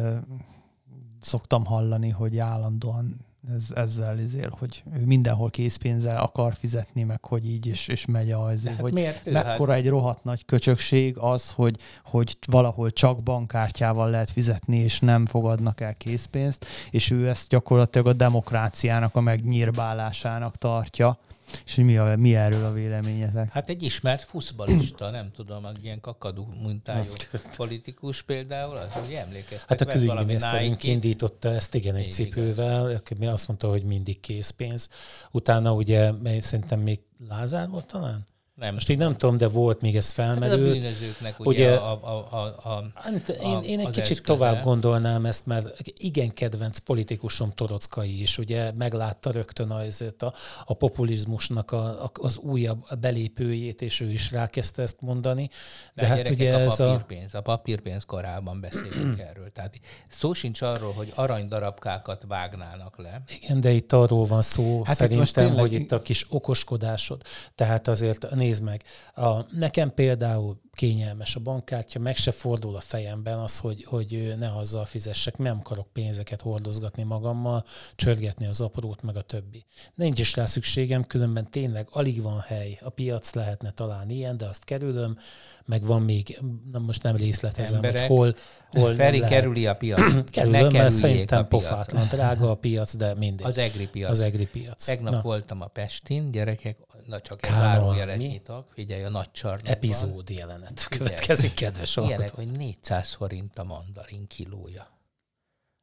szoktam hallani, hogy állandóan ez, ezzel ezért, hogy ő mindenhol készpénzzel akar fizetni, meg hogy így, és, és megy az, hát hogy miért mekkora egy rohadt nagy köcsökség az, hogy, hogy valahol csak bankkártyával lehet fizetni, és nem fogadnak el készpénzt, és ő ezt gyakorlatilag a demokráciának a megnyírbálásának tartja, és hogy mi, a, mi erről a véleményetek? Hát egy ismert fuszbalista, nem tudom, egy ilyen kakadú mintájú politikus például, az, hogy emlékeztek. Hát a külügyminiszterünk indította ezt, igen, egy Így cipővel, aki mi azt mondta, hogy mindig készpénz. Utána ugye szerintem még Lázár volt talán? Nem. Most így nem tudom, de volt még ez Hát ez a felmerült. bűnözőknek ugye, Ugye- a, a, a, a, Hát én, a- én egy kicsit eszköze. tovább gondolnám ezt, mert igen kedvenc politikusom Torockai is, ugye meglátta rögtön azért a, a populizmusnak a, a, az újabb belépőjét, és ő is rákezdte ezt mondani. De, De hát gyerekek, ugye a ez a... papírpénz, a papírpénz korában beszélünk (clears throat) erről. Tehát szó sincs arról, hogy aranydarabkákat vágnának le. Igen, de itt arról van szó Hát itt szerintem, most tényleg- hogy itt a kis okoskodásod. Tehát azért nézd meg, a, nekem például kényelmes a bankkártya, meg se fordul a fejemben az, hogy, hogy ne azzal fizessek, nem akarok pénzeket hordozgatni magammal, csörgetni az aprót, meg a többi. Nincs is rá szükségem, különben tényleg alig van hely. A piac lehetne talán ilyen, de azt kerülöm, meg van még, na most nem részletezem, Emberek. hogy hol, hol Feri lehet. kerüli a piacot. (clears throat) Kerülöm, mert szerintem a pofátlan, drága a piac, de mindegy. Az egri piac. Az egri piac. Tegnap Na. voltam a Pestin, gyerekek, na csak egy zárójelet nyitok, figyelj, a nagy csarnokban. epizód jelenet következik, kedves Ilyenek, hogy 400 forint a mandarin kilója.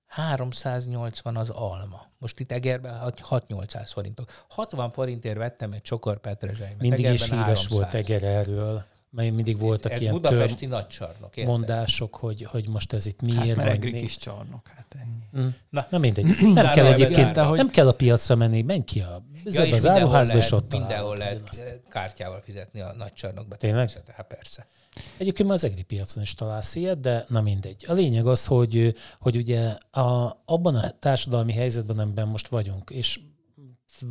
380 az alma. Most itt Egerben 6-800 forintok. 60 forintért vettem egy csokor petrezselymet. Mindig is Egerben híres volt 300. Eger erről, mert mindig voltak Ez ilyen budapesti nagy csarnok, érted? mondások, hogy, hogy most ez itt Hát miért mert van. egri né- kis csarnok, hát ennyi. Mm. Na. Na mindegy. (clears throat) Nem kell egyébként, zárva. nem kell a piacra menni, menj ki a, Ja, ja, és az áruházba, és ott mindenhol lehet eh, kártyával fizetni a nagy csarnokba. Tényleg? Hát persze. Egyébként már az egri piacon is találsz ilyet, de na mindegy. A lényeg az, hogy, hogy ugye a, abban a társadalmi helyzetben, amiben most vagyunk, és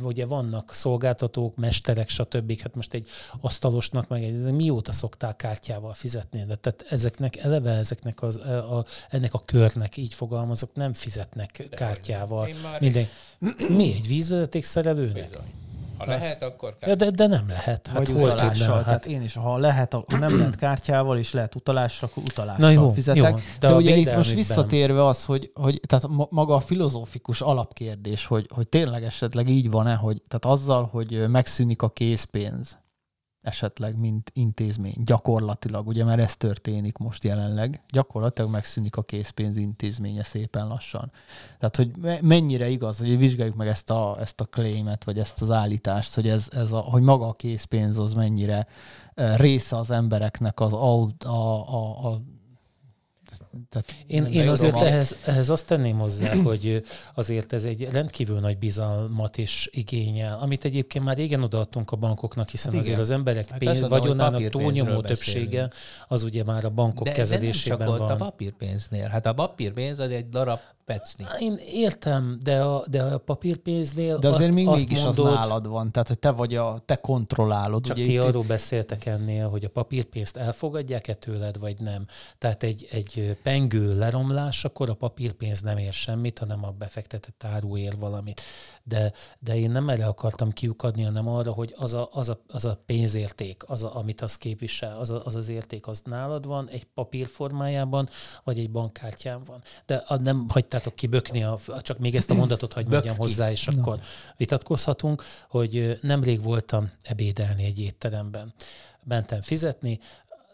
ugye vannak szolgáltatók, mesterek, stb. Hát most egy asztalosnak meg egy, mióta szoktál kártyával fizetni? De tehát ezeknek eleve ezeknek az, a, a, ennek a körnek, így fogalmazok, nem fizetnek kártyával. Én már Minden. Mi egy vízvezeték szerelőnek? Bizony. Ha lehet, akkor kell. Ja, de, de nem lehet. Hát Vagy hol utalással. Tehát Hát, én is, ha lehet, ha nem lehet kártyával, és lehet utalással, akkor utalással Na jó, fizetek. jó, de de ugye itt most visszatérve az, hogy, hogy tehát ma- maga a filozófikus alapkérdés, hogy, hogy tényleg esetleg így van-e, hogy tehát azzal, hogy megszűnik a készpénz, esetleg, mint intézmény, gyakorlatilag, ugye, mert ez történik most jelenleg, gyakorlatilag megszűnik a készpénz intézménye szépen lassan. Tehát, hogy me- mennyire igaz, hogy vizsgáljuk meg ezt a, ezt a claimet, vagy ezt az állítást, hogy, ez, ez a, hogy maga a készpénz az mennyire eh, része az embereknek az a, a, a, a tehát Én, én azért ehhez, ehhez azt tenném hozzá, (clears throat) hogy azért ez egy rendkívül nagy bizalmat is igényel, amit egyébként már régen odaadtunk a bankoknak, hiszen Hát igen. azért az emberek Hát pénz, mondom, vagyonának túlnyomó beszélünk. többsége az ugye már a bankok de, de kezelésében nem csak ott van. a papírpénznél. Hát a papírpénz az egy darab pecni. Én értem, de a, de a papírpénznél De azért azt, még azt mégis mondod, az nálad van, tehát hogy te vagy a, te kontrollálod. Csak ugye ti itt- arról beszéltek ennél, hogy a papírpénzt elfogadják-e tőled, vagy nem. Tehát egy, egy pengő leromlás, akkor a papírpénz nem ér semmit, hanem a befektetett áru ér valamit. De, de én nem erre akartam kiukadni, hanem arra, hogy az a, az a, az a pénzérték, az a, amit az képvisel, az, a, az az érték, az nálad van, egy papír formájában, vagy egy bankkártyán van. De a, nem hagytátok kibökni, a, csak még ezt a mondatot hagy Bök mondjam hozzá, és akkor vitatkozhatunk, hogy nemrég voltam ebédelni egy étteremben. Mentem fizetni,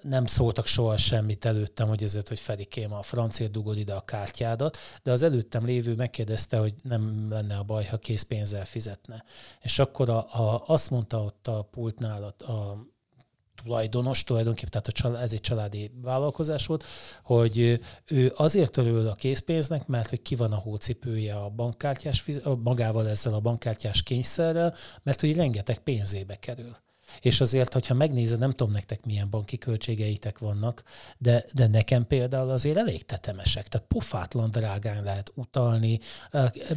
nem szóltak soha semmit előttem, hogy ezért, hogy Ferikém, a francia dugod ide a kártyádat, de az előttem lévő megkérdezte, hogy nem lenne a baj, ha készpénzzel fizetne. És akkor a, a, azt mondta ott a pultnál a, a tulajdonos tulajdonképpen, tehát a család, ez egy családi vállalkozás volt, hogy ő azért örül a készpénznek, mert hogy ki van a hócipője a bankkártyás, magával ezzel a bankkártyás kényszerrel, mert hogy rengeteg pénzébe kerül. És azért, hogyha megnézed, nem tudom nektek milyen banki költségeitek vannak, de, de nekem például azért elég tetemesek. Tehát pofátlan drágán lehet utalni,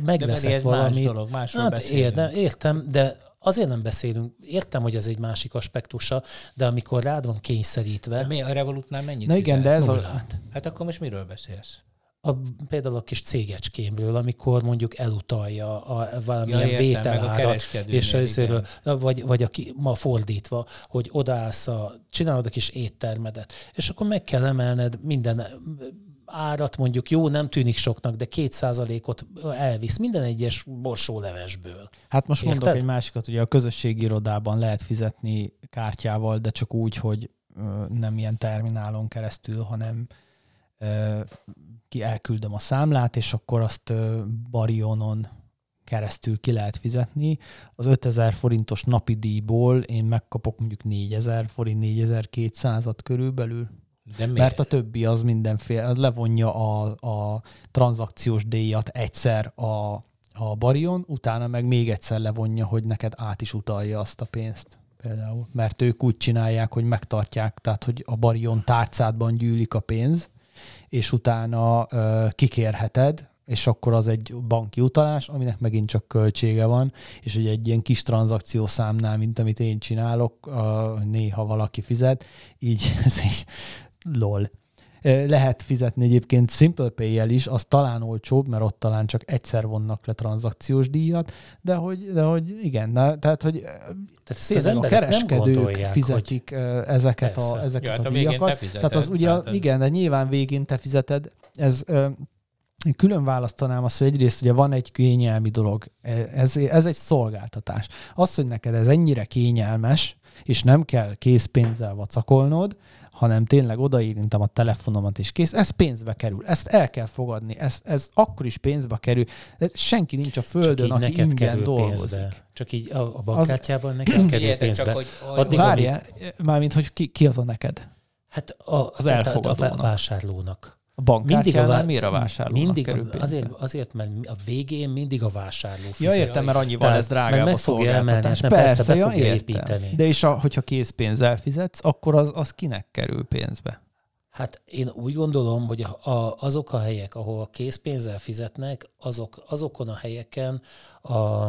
megveszek de valamit. Más dolog, másról hát, értem, értem, de azért nem beszélünk, értem, hogy ez egy másik aspektusa, de amikor rád van kényszerítve... De mi a Revolutnál mennyit Na igen, de ez a... Hát akkor most miről beszélsz? A, például a kis cégecskémről, amikor mondjuk elutalja a, valamilyen ja, vételárat, és ezért, vagy, vagy aki, ma fordítva, hogy odaállsz a, csinálod a kis éttermedet, és akkor meg kell emelned minden árat mondjuk jó, nem tűnik soknak, de két százalékot elvisz minden egyes borsólevesből. Hát most Érted? mondok egy másikat, ugye a közösségi irodában lehet fizetni kártyával, de csak úgy, hogy nem ilyen terminálon keresztül, hanem ki elküldöm a számlát, és akkor azt Barionon keresztül ki lehet fizetni. Az 5000 forintos napi díjból én megkapok mondjuk 4000 forint, 4200-at körülbelül. De Mert a többi az mindenféle, levonja a, a tranzakciós díjat egyszer a, a Barion, utána meg még egyszer levonja, hogy neked át is utalja azt a pénzt például. Mert ők úgy csinálják, hogy megtartják, tehát hogy a Barion tárcádban gyűlik a pénz, és utána uh, kikérheted, és akkor az egy banki utalás, aminek megint csak költsége van, és hogy egy ilyen kis tranzakció számnál, mint amit én csinálok, néha valaki fizet, így (laughs) ez is lol. Lehet fizetni egyébként Simple Pay-jel is, az talán olcsóbb, mert ott talán csak egyszer vonnak le tranzakciós díjat, de hogy, de hogy igen, de, tehát hogy tehát a kereskedők fizetik hogy... ezeket a, ezeket ja, a, hát a díjakat. Tehát az ugye, hát, igen, de nyilván végén te fizeted, ez külön választanám azt, hogy egyrészt ugye van egy kényelmi dolog, e, ez, ez egy szolgáltatás. Az, hogy neked ez ennyire kényelmes, és nem kell készpénzzel vacakolnod, hanem tényleg odaérintem a telefonomat, és kész. Ez pénzbe kerül. Ezt el kell fogadni. Ez, ez akkor is pénzbe kerül. De senki nincs a földön, aki ingyen dolgozik. Pénzbe. Csak így a, a bankkártyával az... neked kerül pénzbe. Csak, hogy, Addig, Várjál, mármint, hogy ki, ki az a neked? Hát a, az elfogadónak. A vásárlónak. A bankkártyánál a, miért a vásárlónak mindig kerül azért, azért, mert a végén mindig a vásárló fizet. Ja, értem, mert annyival lesz drágább meg a emelni, hát persze, persze be ja, fogja építeni. De és a, hogyha készpénzzel fizetsz, akkor az, az kinek kerül pénzbe? Hát én úgy gondolom, hogy a, a, azok a helyek, ahol a készpénzzel fizetnek, azok, azokon a helyeken a,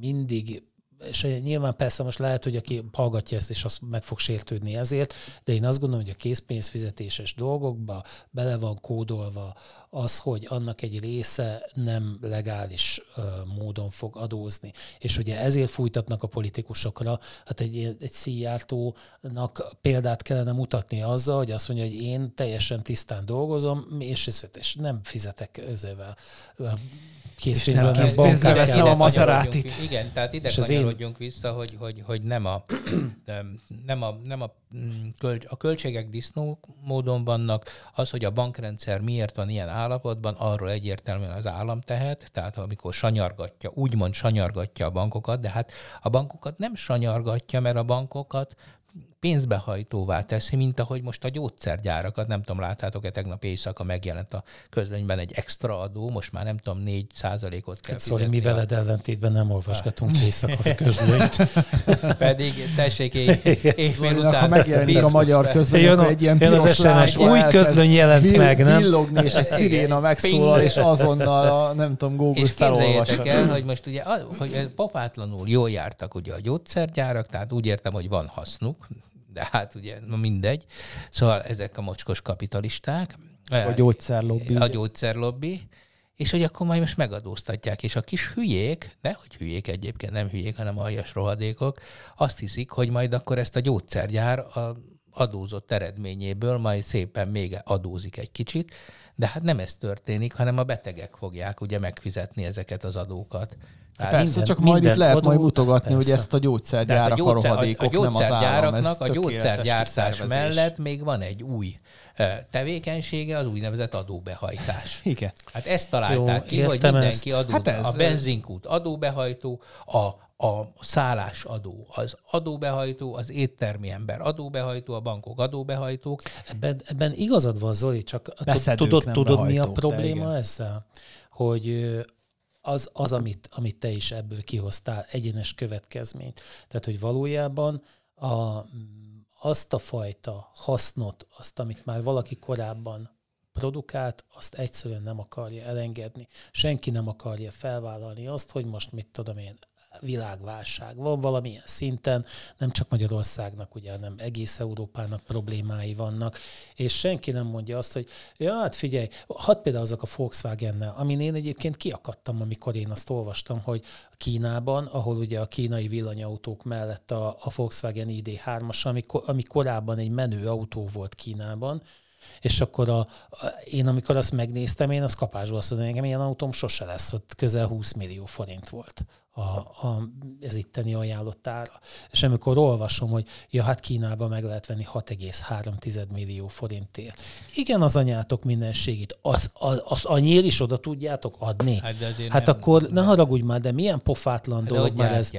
mindig és nyilván persze most lehet, hogy aki hallgatja ezt, és azt meg fog sértődni ezért, de én azt gondolom, hogy a készpénzfizetéses dolgokba bele van kódolva az, hogy annak egy része nem legális uh, módon fog adózni. És ugye ezért fújtatnak a politikusokra, hát egy, egy szíjártónak példát kellene mutatni azzal, hogy azt mondja, hogy én teljesen tisztán dolgozom, és, és nem fizetek özővel készpénzzel, készpénzre veszem a mazerátit. Igen, tehát ide és kanyarodjunk én... vissza, hogy, hogy, hogy nem a, (clears throat) nem a, nem a, mm, kölcs, a költségek disznó módon vannak, az, hogy a bankrendszer miért van ilyen állapotban, arról egyértelműen az állam tehet, tehát amikor sanyargatja, úgymond sanyargatja a bankokat, de hát a bankokat nem sanyargatja, mert a bankokat pénzbehajtóvá teszi, mint ahogy most a gyógyszergyárakat, nem tudom, láttátok-e tegnap éjszaka megjelent a közlönyben egy extra adó, most már nem tudom, 4 százalékot kell hát Szóval mi veled ellentétben nem olvasgatunk éjszakos közlönyt. (laughs) Pedig tessék, éjfél után. Ha megjelenik a magyar közlöny, akkor egy ilyen piros SMS, új közlöny jelent meg, nem? Villogni, és egy sziréna megszólal, és (laughs) azonnal a, nem tudom, Google felolvassa. el, hogy most ugye, hogy pofátlanul jól jártak ugye a gyógyszergyárak, tehát úgy értem, hogy van hasznuk, de hát ugye na mindegy. Szóval ezek a mocskos kapitalisták. A gyógyszerlobbi. A gyógyszerlobbi. És hogy akkor majd most megadóztatják, és a kis hülyék, nehogy hülyék egyébként, nem hülyék, hanem aljas rohadékok, azt hiszik, hogy majd akkor ezt a gyógyszergyár a adózott eredményéből majd szépen még adózik egy kicsit, de hát nem ez történik, hanem a betegek fogják ugye megfizetni ezeket az adókat. Tehát Persze, minden, csak majd itt lehet adó, majd mutogatni, persze. hogy ezt a gyógyszergyárak, a, gyógyszer, a rohadékok, a, a nem az állam. a gyógyszergyártás mellett még van egy új tevékenysége, az úgynevezett adóbehajtás. (laughs) Igen. Hát ezt találták Jó, ki, hogy mindenki adó, hát ez, a benzinkút adóbehajtó, a a szállásadó az adóbehajtó, az éttermi ember adóbehajtó, a bankok adóbehajtók. Ebben, ebben igazad van, Zoli, csak tudod, tudod mi a probléma ezzel? Hogy az, az amit, amit te is ebből kihoztál, egyenes következményt. Tehát, hogy valójában a, azt a fajta hasznot, azt, amit már valaki korábban produkált, azt egyszerűen nem akarja elengedni. Senki nem akarja felvállalni azt, hogy most mit tudom én, világválság. Van valamilyen szinten, nem csak Magyarországnak, ugye, hanem egész Európának problémái vannak, és senki nem mondja azt, hogy ja, hát figyelj, hadd például azok a Volkswagen-nel, amin én egyébként kiakadtam, amikor én azt olvastam, hogy Kínában, ahol ugye a kínai villanyautók mellett a, a Volkswagen ID3-as, ami, ami korábban egy menő autó volt Kínában, és akkor a, a, én amikor azt megnéztem, én az kapásból azt mondom, nekem ilyen autóm sose lesz, ott közel 20 millió forint volt a, a, ez itteni ajánlott ára. És amikor olvasom, hogy ja, hát Kínában meg lehet venni 6,3 millió forintért. Igen, az anyátok mindenségét, az, az, az anyér is oda tudjátok adni. Hát, hát nem, akkor nem. ne haragudj már, de milyen pofátlan hát dolog már ez.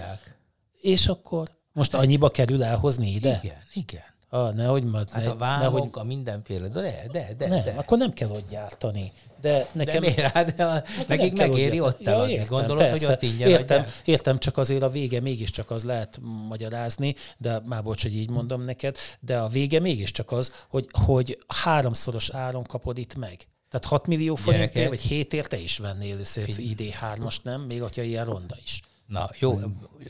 És akkor most annyiba kerül elhozni ide? Igen, igen. Ah, nehogy majd. Hát ne, a vámok, nehogy... a mindenféle, de, de, de. Nem, de. akkor nem kell ott gyártani. De nekem... De miért? Hát, hát nekik megéri ott ja, eladni. Értem, Gondolod, persze. hogy ott ingyen értem, adják? értem, csak azért a vége mégiscsak az lehet magyarázni, de már bocs, hogy így mondom neked, de a vége mégiscsak az, hogy, hogy háromszoros áron kapod itt meg. Tehát 6 millió forintért, vagy 7 ért te is vennél ID3-ast, nem? Még hogyha ilyen ronda is. Na, jó.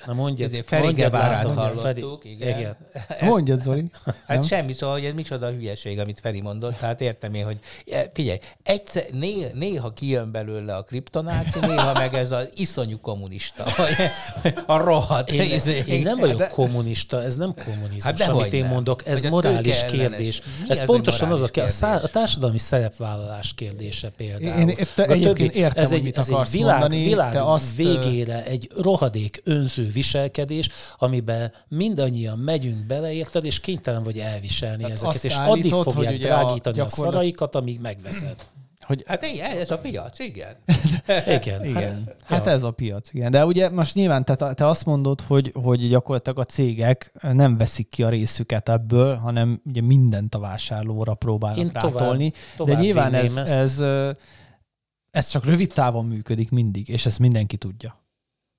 Na mondjad. Ezért Ferige bárát hallottuk. Feri, igen. igen. mondjad, Zoli. (laughs) Hát nem? semmi, szóval, hogy ez micsoda hülyeség, amit Feri mondott. Hát értem én, hogy e, figyelj, egyszer, néha, néha kijön belőle a kriptonáci, néha meg ez az iszonyú kommunista. A rohadt. Én, izé. én nem vagyok de... kommunista, ez nem kommunizmus, hát amit én nem. mondok, ez morális kérdés. Ez, ez pontosan az a, kérdés? a társadalmi szerepvállalás kérdése például. Én, én te, egyébként értem, ez egy, ez egy világ, mondani, világ azt, végére egy rohadék önző viselkedés, amiben mindannyian megyünk bele, érted, és kénytelen vagy elviselni Tehát ezeket, és addig fogják hogy drágítani a, gyakorlat... a szaraikat, amíg megveszed. (clears throat) Hogy, hát igen, ez a piac, igen. (laughs) igen, igen. Hát, hát ez a piac, igen. De ugye most nyilván te, te azt mondod, hogy, hogy gyakorlatilag a cégek nem veszik ki a részüket ebből, hanem ugye mindent a vásárlóra próbálnak Én rátolni. Tovább, tovább De nyilván ez, ez, ez csak rövid távon működik mindig, és ezt mindenki tudja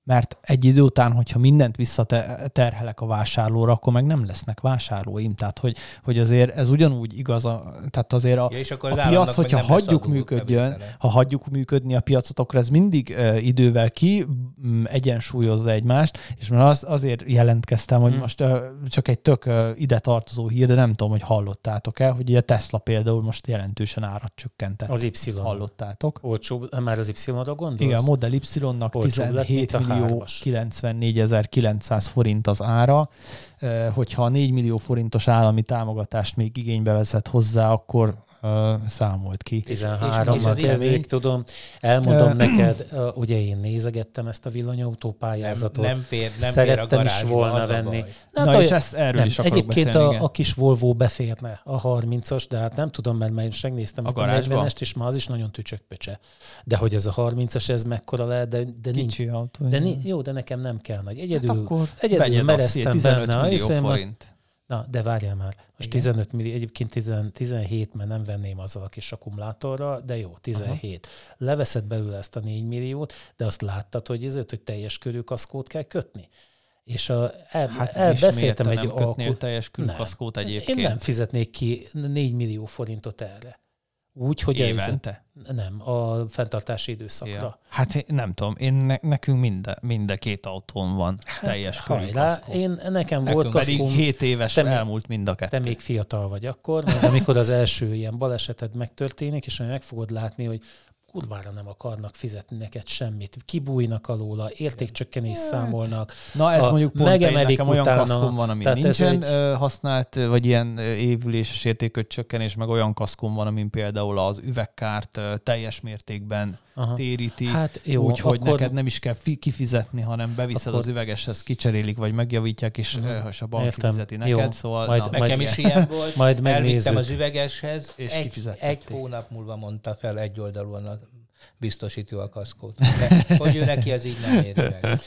mert egy idő után, hogyha mindent visszaterhelek a vásárlóra, akkor meg nem lesznek vásárlóim. Tehát, hogy, hogy azért ez ugyanúgy igaz, a, tehát azért a, ja, és akkor a piac, hogyha hagyjuk működjön, ha hagyjuk működni a piacot, akkor ez mindig uh, idővel ki um, egyensúlyozza egymást, és már az, azért jelentkeztem, hogy hmm. most uh, csak egy tök uh, ide tartozó hír, de nem tudom, hogy hallottátok-e, hogy a Tesla például most jelentősen árat csökkentett. Az Y. Hallottátok? Olcsóbb, már az Y-ra gondolsz? Igen, a Model Y-nak 17 millió millió 94.900 forint az ára. Hogyha a 4 millió forintos állami támogatást még igénybe vezet hozzá, akkor számolt ki. 13-mal kezdik, tudom. Elmondom neked, ugye én nézegettem ezt a villanyautó pályázatot. Nem, nem fér, nem Szerettem fér a is volna venni. Na, Na és ezt erről nem. is akarok Egyébként beszélni, a, a kis Volvo beférne a 30-as, de hát nem tudom, mert már is megnéztem a ezt a 40-est, és már az is nagyon tücsökpöcse. De hogy ez a 30-as, ez mekkora lehet, de, de Kicsi nincs. Autó, de ni, jó, de nekem nem kell nagy. Egyedül, hát akkor egyedül mereztem benne. Millió forint. Na, de várjál már. Most Igen. 15 millió, egyébként 10, 17, mert nem venném azzal a kis akkumulátorra, de jó, 17. Aha. Leveszed belőle ezt a 4 milliót, de azt láttad, hogy ezért, hogy teljes körű kaszkót kell kötni. És a, el, hát el, beszéltem egy... Nem teljes körű kaszkót egyébként. Én nem fizetnék ki 4 millió forintot erre. Úgy, hogy Évente? Ez, nem, a fenntartási időszakra. Ja. Hát nem tudom, én ne, nekünk mind, mind a két autón van hát, teljes hajrá, Én nekem nekünk volt pedig kaszkóm, 7 éves te elmúlt mind a kettő. Te még fiatal vagy akkor, mert amikor az első ilyen baleseted megtörténik, és meg fogod látni, hogy kurvára nem akarnak fizetni neked semmit. Kibújnak alóla, értékcsökkenés számolnak. Na ez a- mondjuk pont megemelik nekem olyan utána, kaszkom van, ami tehát ez nincsen egy- egy... használt, vagy ilyen évüléses értéköt csökkenés, meg olyan kaszkom van, amin például az üvegkárt teljes mértékben Aha. téríti, Hát jó, úgyhogy akkor- neked nem is kell fi- kifizetni, hanem beviszed Akkor- az üvegeshez, kicserélik, vagy megjavítják, és, Mhm. uh és a bank Értem. kifizeti Jó. neked, szóval Majd- na, Nekem Majd- is ilyen volt. Majd Elvittem megnézzük. az üvegeshez, És egy, egy hónap múlva mondta fel egy oldalúan a biztosító a kaszkót. De, hogy ő neki az így nem éri meg.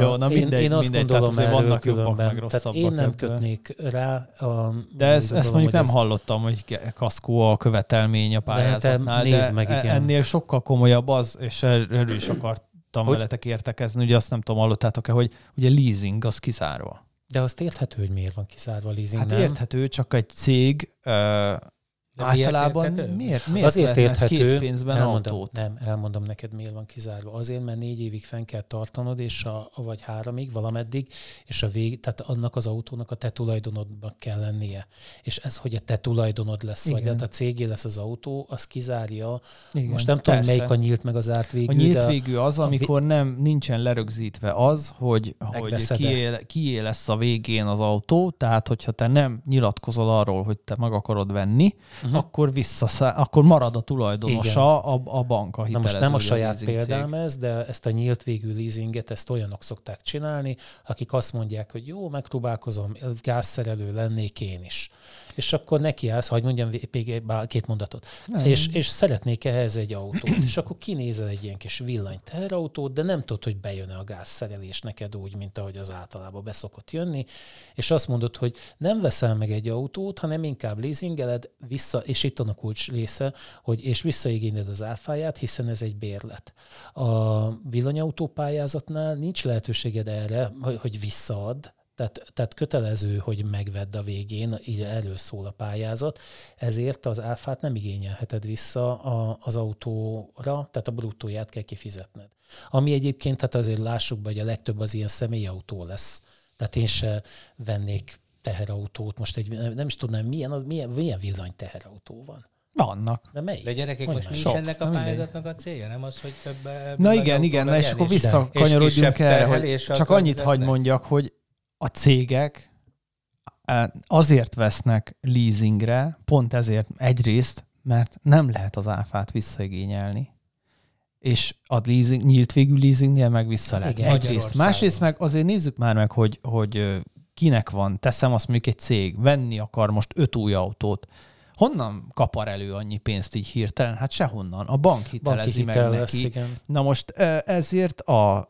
Jó, na én, mindegy, én azt mindegy, gondolom tehát erről vannak jobbak, különben, meg tehát én nem kötnék rá. A, De ezt, ezt mondjuk nem ez- hallottam, hogy kaszkó a követelmény a te pályázatnál, de, nézd meg, e- igen. ennél sokkal komolyabb az, és er- erről is akartam Hogy? veletek értekezni, ugye azt nem tudom, hallottátok-e, hogy ugye leasing az kizárva. De azt érthető, hogy miért van kiszárva a leasing, Hát nem? érthető, csak egy cég ö, De általában miért, miért Azért érthető, készpénzben elmondom, autót? nem, elmondom neked, miért van kizárva. Azért, mert négy évig fenn kell tartanod, és a, vagy háromig, valameddig, és a vég, tehát annak az autónak a te tulajdonodnak kell lennie. És ez, hogy a te tulajdonod lesz, vagy Igen. hát a cégé lesz az autó, az kizárja. Igen, Most nem tudom, persze. melyik a nyílt meg az árt végül, A nyílt végű az, amikor nem nincsen lerögzítve az, hogy, hogy kié, kié lesz a végén az autó, tehát hogyha te nem nyilatkozol arról, hogy te meg akarod venni, uh-huh. akkor visszaszá, akkor marad a tulajdonosa a, a bank, a Na most nem a saját példám ez, de ezt a nyílt végű leasinget, ezt olyanok szokták csinálni, akik azt mondják, hogy jó, megpróbálkozom, gázszerelő lennék én is. És akkor neki állsz, hogy mondjam bár két mondatot. És, és szeretnék ehhez egy autót. (clears throat) És akkor kinézel egy ilyen kis villany teherautót, de nem tudod, hogy bejön-e a gázszerelés neked úgy, mint ahogy az általában beszokott jönni. És azt mondod, hogy nem veszel meg egy autót, hanem inkább leasingeled vissza, és itt van a kulcs része, hogy és visszaigényled az áfáját, hiszen ez egy bérlet. A villanyautó pályázatnál nincs lehetőséged erre, hogy- visszaad, tehát, tehát kötelező, hogy megvedd a végén, így erről szól a pályázat, ezért az áfát nem igényelheted vissza a, az autóra, tehát a bruttóját kell kifizetned. Ami egyébként, tehát azért lássuk be, hogy a legtöbb az ilyen személyautó lesz. Tehát én se vennék teherautót, most egy, nem is tudnám, milyen, az, milyen, milyen villany teherautó van. Vannak. De melyik? De gyerekek, Hogy most is Sok. ennek a pályázatnak a célja? Nem az, hogy több Na nagy igen, igen, na és akkor visszakanyarodjunk erre, hogy csak annyit hagy mondjak, hogy a cégek eh, azért vesznek leasingre, pont ezért egyrészt, mert nem lehet az áfát visszaigényelni. És a leasing, nyílt végű leasingnél meg vissza lehet. Igen. Egyrészt. Másrészt meg azért nézzük már meg, hogy, hogy kinek van, teszem azt mondjuk egy cég, venni akar most öt új autót, Honnan kapar elő annyi pénzt így hirtelen? Hát sehonnan. A bank hitelezi hitel meg lesz, neki. igen. Na most ezért a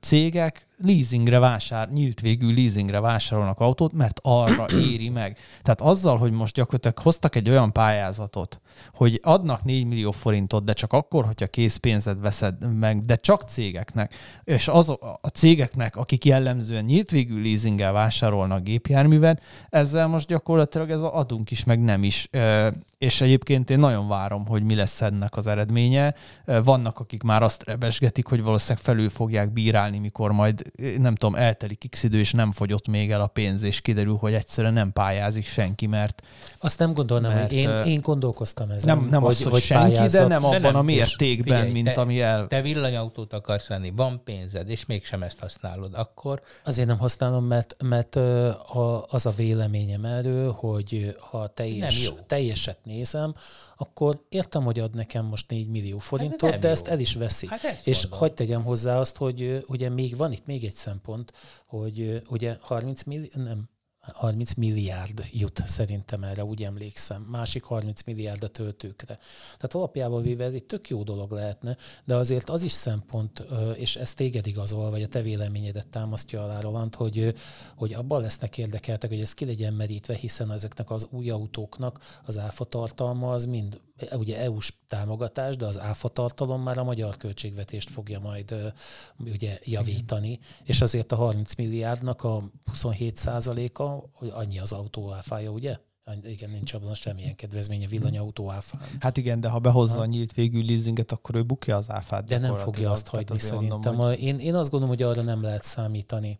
cégek leasingre vásár, nyílt végű leasingre vásárolnak autót, mert arra (clears throat) éri meg. Tehát azzal, hogy most gyakorlatilag hoztak egy olyan pályázatot, hogy adnak 4 millió forintot, de csak akkor, hogyha készpénzed veszed meg, de csak cégeknek, és az a cégeknek, akik jellemzően nyílt végű leasinggel vásárolnak gépjárművet, ezzel most gyakorlatilag ez a adunk is, meg nem is. És egyébként én nagyon várom, hogy mi lesz ennek az eredménye. Vannak, akik már azt rebesgetik, hogy valószínűleg felül fogják bírálni, mikor majd nem tudom, eltelik x idő, és nem fogyott még el a pénz, és kiderül, hogy egyszerűen nem pályázik senki, mert Azt nem gondolnám, Mert, hogy én, én gondolkoztam ezen. nem, nem hogy, az, hogy, hogy senki, pályázzak. de nem De abban nem, a mértékben, figyelj, mint te- ami el... Te villanyautót akarsz venni, van pénzed, és mégsem ezt használod, akkor Azért nem használom, mert, mert az a véleményem erről, hogy ha teljes, Nem jó. teljeset nézem, akkor értem, hogy ad nekem most 4 millió forintot, nem de jó. ezt el is veszi. Hát ezt És mondom. hagyd tegyem hozzá azt, hogy ugye még van itt még egy szempont, hogy ugye 30 millió, nem, 30 milliárd jut szerintem erre, úgy emlékszem. Másik 30 milliárd a töltőkre. Tehát alapjában véve ez egy tök jó dolog lehetne, de azért az is szempont, és ez téged igazol, vagy a te véleményedet támasztja alá, Roland, hogy, hogy abban lesznek érdekeltek, hogy ez ki legyen merítve, hiszen ezeknek az új autóknak az áfa tartalma az mind ugye EU-s támogatás, de az áfa tartalom már a magyar költségvetést fogja majd ugye javítani, és azért a 30 milliárdnak a 27 százaléka, annyi az autó áfája, ugye? Igen, nincs abban semmilyen kedvezménye villanyautó áfán. Hát igen, de ha behozza a nyílt végű leasinget, akkor ő bukja az áfát. De nem fogja azt hagyni szerintem. Mondom, hogy... én, én azt gondolom, hogy arra nem lehet számítani.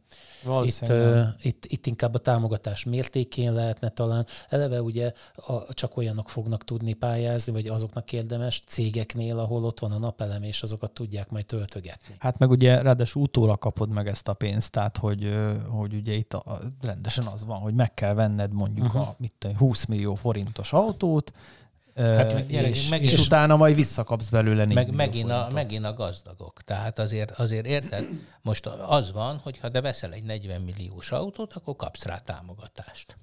Itt, uh, itt, itt inkább a támogatás mértékén lehetne talán. Eleve ugye a, csak olyanok fognak tudni pályázni, vagy azoknak érdemes cégeknél, ahol ott van a napelem, és azokat tudják majd töltögetni. Hát meg ugye ráadásul utólag kapod meg ezt a pénzt, tehát hogy, hogy ugye itt a, rendesen az van, hogy meg kell venned mondjuk uh-huh. a mit 20 millió forintos autót, Hát meg, gyere, és, és utána majd visszakapsz belőle meg, megint, a, megint a gazdagok. Tehát azért, azért érted, most az van, hogy ha te veszel egy 40 milliós autót, akkor kapsz rá támogatást.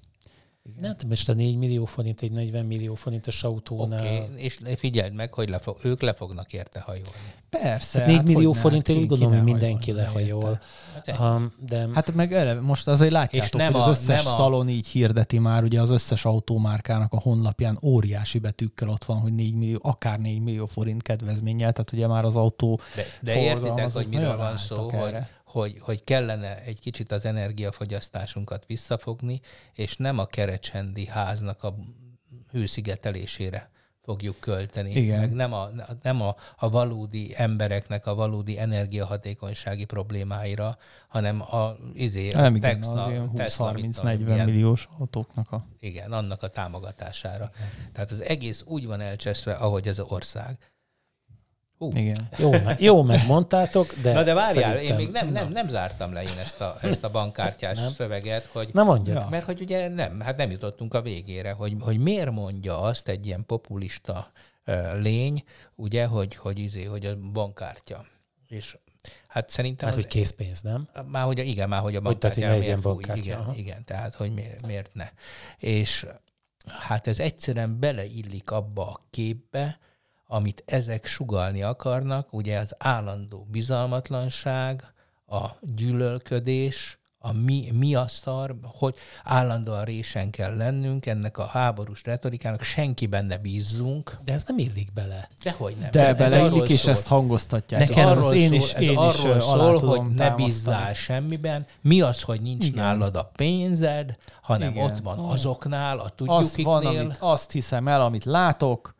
Igen. Hát most a 4 millió forint egy 40 millió forintos autónál. Oké, okay. és figyeld meg, hogy le fog, ők le fognak érte hajolni. Persze. Hát 4 hát millió forint, én úgy gondolom, hogy mindenki lehajol. Hát, um, de... hát meg ele, most azért látjátok, és nem hogy a, az összes nem a... szalon így hirdeti már, ugye az összes autómárkának a honlapján óriási betűkkel ott van, hogy 4 millió, akár 4 millió forint kedvezménnyel, tehát ugye már az autó De, de értitek, hogy miről van szó, hogy, hogy, hogy kellene egy kicsit az energiafogyasztásunkat visszafogni, és nem a kerecsendi háznak a hőszigetelésére fogjuk költeni, Igen. meg nem, a, nem a, a valódi embereknek a valódi energiahatékonysági problémáira, hanem a izé, nem, a igen, Tesla, az 20-30-40 milliós autóknak a... Igen, annak a támogatására. Igen. Tehát az egész úgy van elcseszve, ahogy az ország. Uh. Igen. Jó, jó megmondtátok, de Na de várjál, szerintem... én még nem, nem, nem zártam le én ezt a, ezt a bankkártyás nem. szöveget, hogy... Nem mondja. Ja. Mert hogy ugye nem, hát nem jutottunk a végére, hogy, hogy miért mondja azt egy ilyen populista uh, lény, ugye, hogy, hogy, izé, hogy a bankkártya. És hát szerintem... Hát, az, hogy készpénz, nem? Már hogy igen, már hogy a bankkártya hogy miért bankkártya. Igen, aha. igen, tehát hogy miért, miért ne. És hát ez egyszerűen beleillik abba a képbe, amit ezek sugalni akarnak, ugye az állandó bizalmatlanság, a gyűlölködés, a mi, mi a szar, hogy állandóan résen kell lennünk ennek a háborús retorikának, senki benne bízzunk. De ez nem illik bele. Dehogy nem. De, de beleillik, és szól. ezt hangoztatják. Nekem arról én is, szól, én is arról szól, hogy ne bízzál semmiben. Mi az, hogy nincs Igen. nálad a pénzed, hanem Igen. ott van azoknál, a tudjuk azt van, amit, azt hiszem el, amit látok,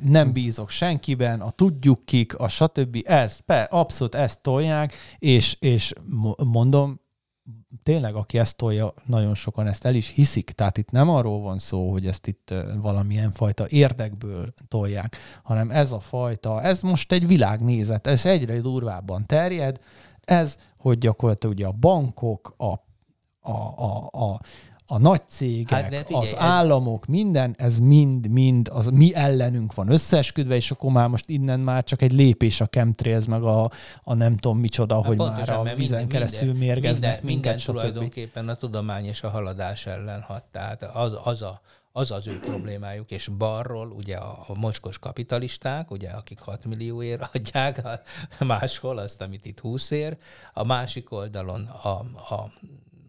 nem bízok senkiben, a tudjuk kik, a stb. Ez, pe, abszolút ezt tolják, és, és mondom, tényleg, aki ezt tolja, nagyon sokan ezt el is hiszik. Tehát itt nem arról van szó, hogy ezt itt valamilyen fajta érdekből tolják, hanem ez a fajta, ez most egy világnézet, ez egyre durvábban terjed, ez, hogy gyakorlatilag ugye a bankok, a, a, a, a a nagy cégek, hát figyelj, az államok, minden, ez mind-mind az mi ellenünk van összeesküdve, és akkor már most innen már csak egy lépés a chemtrails, meg a, a nem tudom micsoda, hát hogy pontosan, már a vízen minden, keresztül mérgeznek. Minden, minden tulajdonképpen a tudomány és a haladás ellen hat. Tehát az, az a az az ő problémájuk, és balról ugye a, a moskos kapitalisták, ugye, akik 6 millióért adják a, máshol azt, amit itt 20 ér, a másik oldalon a, a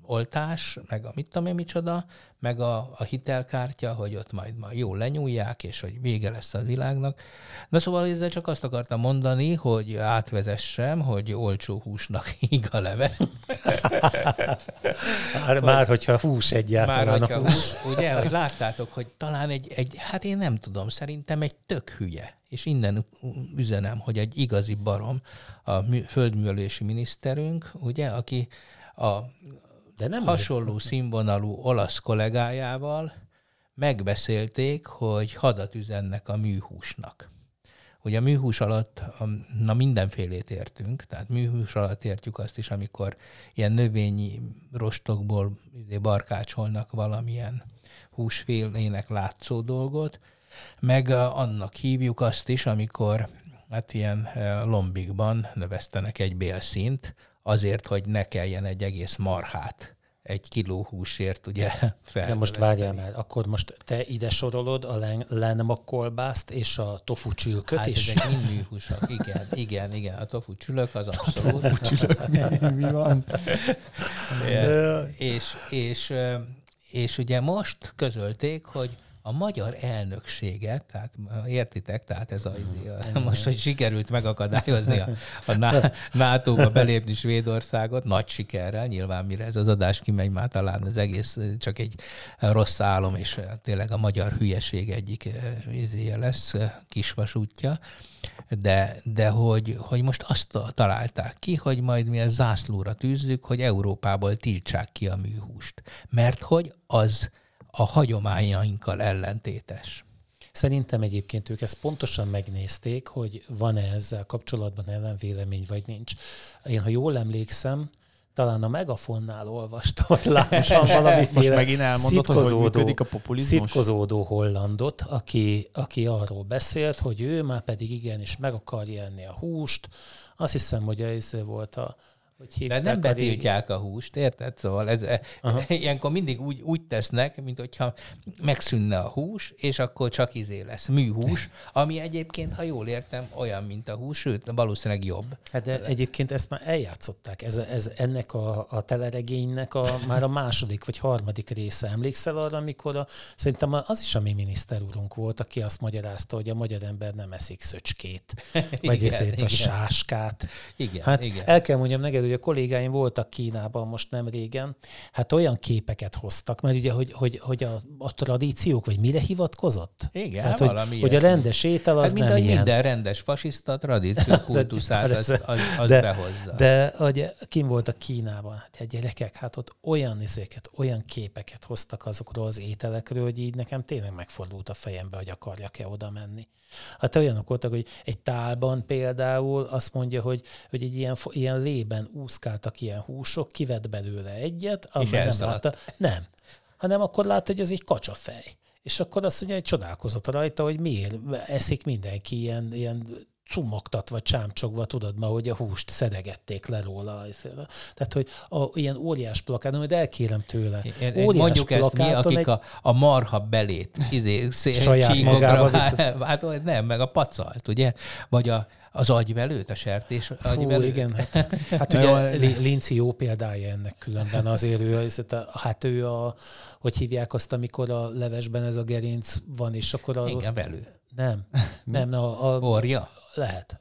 oltás, meg a mit tudom én micsoda, meg a, a hitelkártya, hogy ott majd, majd jól lenyúlják, és hogy vége lesz a világnak. Na szóval ezzel csak azt akartam mondani, hogy átvezessem, hogy olcsó húsnak (laughs) íg a leve. már, már hogyha hús egyáltalán. Már hogyha hús, ugye, hogy láttátok, hogy talán egy, egy, hát én nem tudom, szerintem egy tök hülye, és innen üzenem, hogy egy igazi barom, a földművelési miniszterünk, ugye, aki a de nem hasonló ő. színvonalú olasz kollégájával megbeszélték, hogy hadat üzennek a műhúsnak. Ugye a műhús alatt na mindenfélét értünk, tehát műhús alatt értjük azt is, amikor ilyen növényi rostokból izé barkácsolnak valamilyen húsfélének látszó dolgot, meg annak hívjuk azt is, amikor hát ilyen lombikban növesztenek egy bélszint, azért, hogy ne kelljen egy egész marhát egy kiló húsért ugye fel. De most várjál már, akkor most te ide sorolod a len, kolbászt és a tofu csülköt hát is? ezek mind műhúsak, igen, igen, igen. A tofu csülök az abszolút. A tofu csülök, mi, mi van? Ja, és, és, és ugye most közölték, hogy a magyar elnökséget, tehát értitek, tehát ez a, a (laughs) most, hogy sikerült megakadályozni a, a NATO-ba belépni Svédországot, nagy sikerrel, nyilván mire ez az adás kimegy, már talán az egész csak egy rossz álom, és tényleg a magyar hülyeség egyik izéje lesz, kisvasútja, de, de hogy, hogy most azt találták ki, hogy majd mi a zászlóra tűzzük, hogy Európából tiltsák ki a műhúst. Mert hogy az a hagyományainkkal ellentétes. Szerintem egyébként ők ezt pontosan megnézték, hogy van-e ezzel kapcsolatban ellenvélemény, vagy nincs. Én, ha jól emlékszem, talán a Megafonnál olvastam, hogy (laughs) láttam valamiféle Most megint elmondod, hogy hogy működik a populizmus? Szitkozódó hollandot, aki, aki arról beszélt, hogy ő már pedig igenis meg akarja enni a húst. Azt hiszem, hogy ez volt a, hogy hívták De nem betiltják a, húst, érted? Szóval ez, Aha. (laughs) ilyenkor mindig úgy, úgy tesznek, mint hogyha megszűnne a hús, és akkor csak izé lesz műhús, ami egyébként, ha jól értem, olyan, mint a hús, sőt, valószínűleg jobb. Hát de egyébként ezt már eljátszották. Ez, ez ennek a, a teleregénynek a, már a második vagy harmadik része. Emlékszel arra, amikor a, szerintem az is a mi miniszter úrunk volt, aki azt magyarázta, hogy a magyar ember nem eszik szöcskét, (laughs) vagy igen, ezért igen. a sáskát. Igen, hát igen. el kell mondjam neked, hogy a kollégáim voltak Kínában most nem régen, hát olyan képeket hoztak, mert ugye, hogy, hogy, hogy a, a tradíciók, vagy mire hivatkozott? Igen, Tehát, valami hogy, hogy a rendes étel az hát nem mind, ilyen. minden rendes fasiszta tradíció (laughs) kultuszát, az, az, az de, behozza. De ugye, kim voltak Kínában, hát a gyerekek, hát ott olyan izéket, olyan képeket hoztak azokról az ételekről, hogy így nekem tényleg megfordult a fejembe, hogy akarjak-e oda menni. Hát olyanok voltak, hogy egy tálban például azt mondja, hogy, hogy egy ilyen, ilyen lében úszkáltak ilyen húsok, kivett belőle egyet, és nem látta. Nem. Hanem akkor látta, hogy ez egy kacsafej. És akkor azt mondja, hogy csodálkozott rajta, hogy miért eszik mindenki ilyen, ilyen cumogtatva, csámcsogva, tudod ma, hogy a húst szedegették le róla. Tehát, hogy a, ilyen óriás plakát, majd elkérem tőle. Óriás Mondjuk ezt mi, akik egy... a, a marha belét izé, saját magába (laughs) Hát nem, meg a pacalt, ugye? Vagy a, az agyvelőt, a sertés agyvelőt. igen, hát, hát ugye Linci jó példája ennek különben, azért ő, hát ő a, hogy hívják azt, amikor a levesben ez a gerinc van, és akkor a... Igen, velő. Nem, nem, a, a, Orja? Lehet.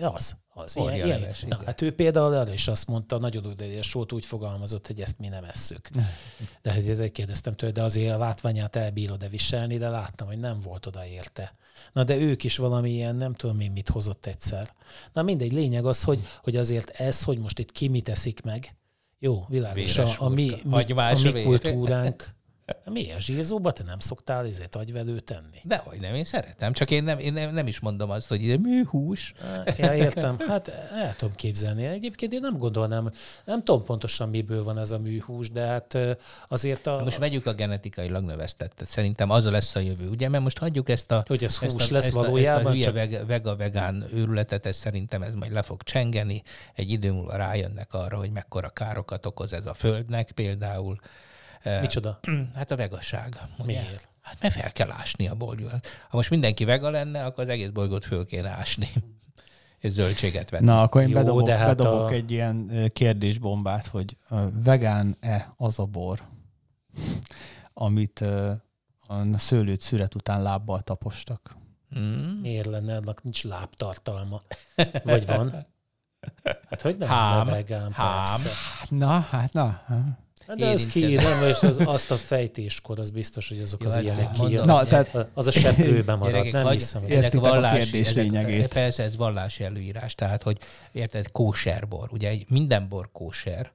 Az. Az. Ilyen, ilyen. Leves, Na, hát ő például arra is azt mondta, nagyon udvarias volt, úgy fogalmazott, hogy ezt mi nem esszük. (laughs) De ezért kérdeztem tőle, de azért a látványát elbírod de viselni, de láttam, hogy nem volt oda érte. Na de ők is valami ilyen, nem tudom én mit hozott egyszer. Na mindegy, lényeg az, hogy, hogy azért ez, hogy most itt ki mit eszik meg, jó, világos, a, a, mi, mi, a mi kultúránk, (laughs) mi a zsírzóba? Te nem szoktál ezért agyvelő tenni? Dehogy nem, én szeretem. Csak én nem, én nem, nem is mondom azt, hogy ide műhús. Ja, értem. Hát el tudom képzelni. Egyébként én nem gondolnám, nem tudom pontosan miből van ez a műhús, de hát azért a... Most vegyük a genetikailag növesztettet. Szerintem az lesz a jövő, ugye? Mert most hagyjuk ezt a... Hogy ez hús ezt a, lesz ezt a, valójában. Ezt a hülye csak... vega-vegán őrületet, ez szerintem ez majd le fog csengeni. Egy idő múlva rájönnek arra, hogy mekkora károkat okoz ez a földnek például Micsoda? (clears throat) Hát a vegaság. Ugye? Miért? Hát mert fel kell ásni a bolygót. Ha most mindenki vega lenne, akkor az egész bolygót föl kéne ásni. (laughs) És zöldséget venni. Na, akkor én Jó, bedobok, de hát bedobok a... egy ilyen kérdésbombát, hogy vegán-e az a bor, (laughs) amit a szőlőt szüret után lábbal tapostak? Hmm. Miért lenne, annak nincs lábtartalma? (laughs) Vagy van? Hát hogy nem hám, vegán, hám. Persze. Na, hát na. De ez ki, nem, és az, azt a fejtéskor, az biztos, hogy azok az hát ilyenek ki. Na, tehát, az a seprőben (laughs) marad, Gyerekek, nem hagy, hiszem. Ezek vallási, a ezek, persze ez vallási előírás, tehát, hogy érted, kóserbor, ugye minden bor kóser,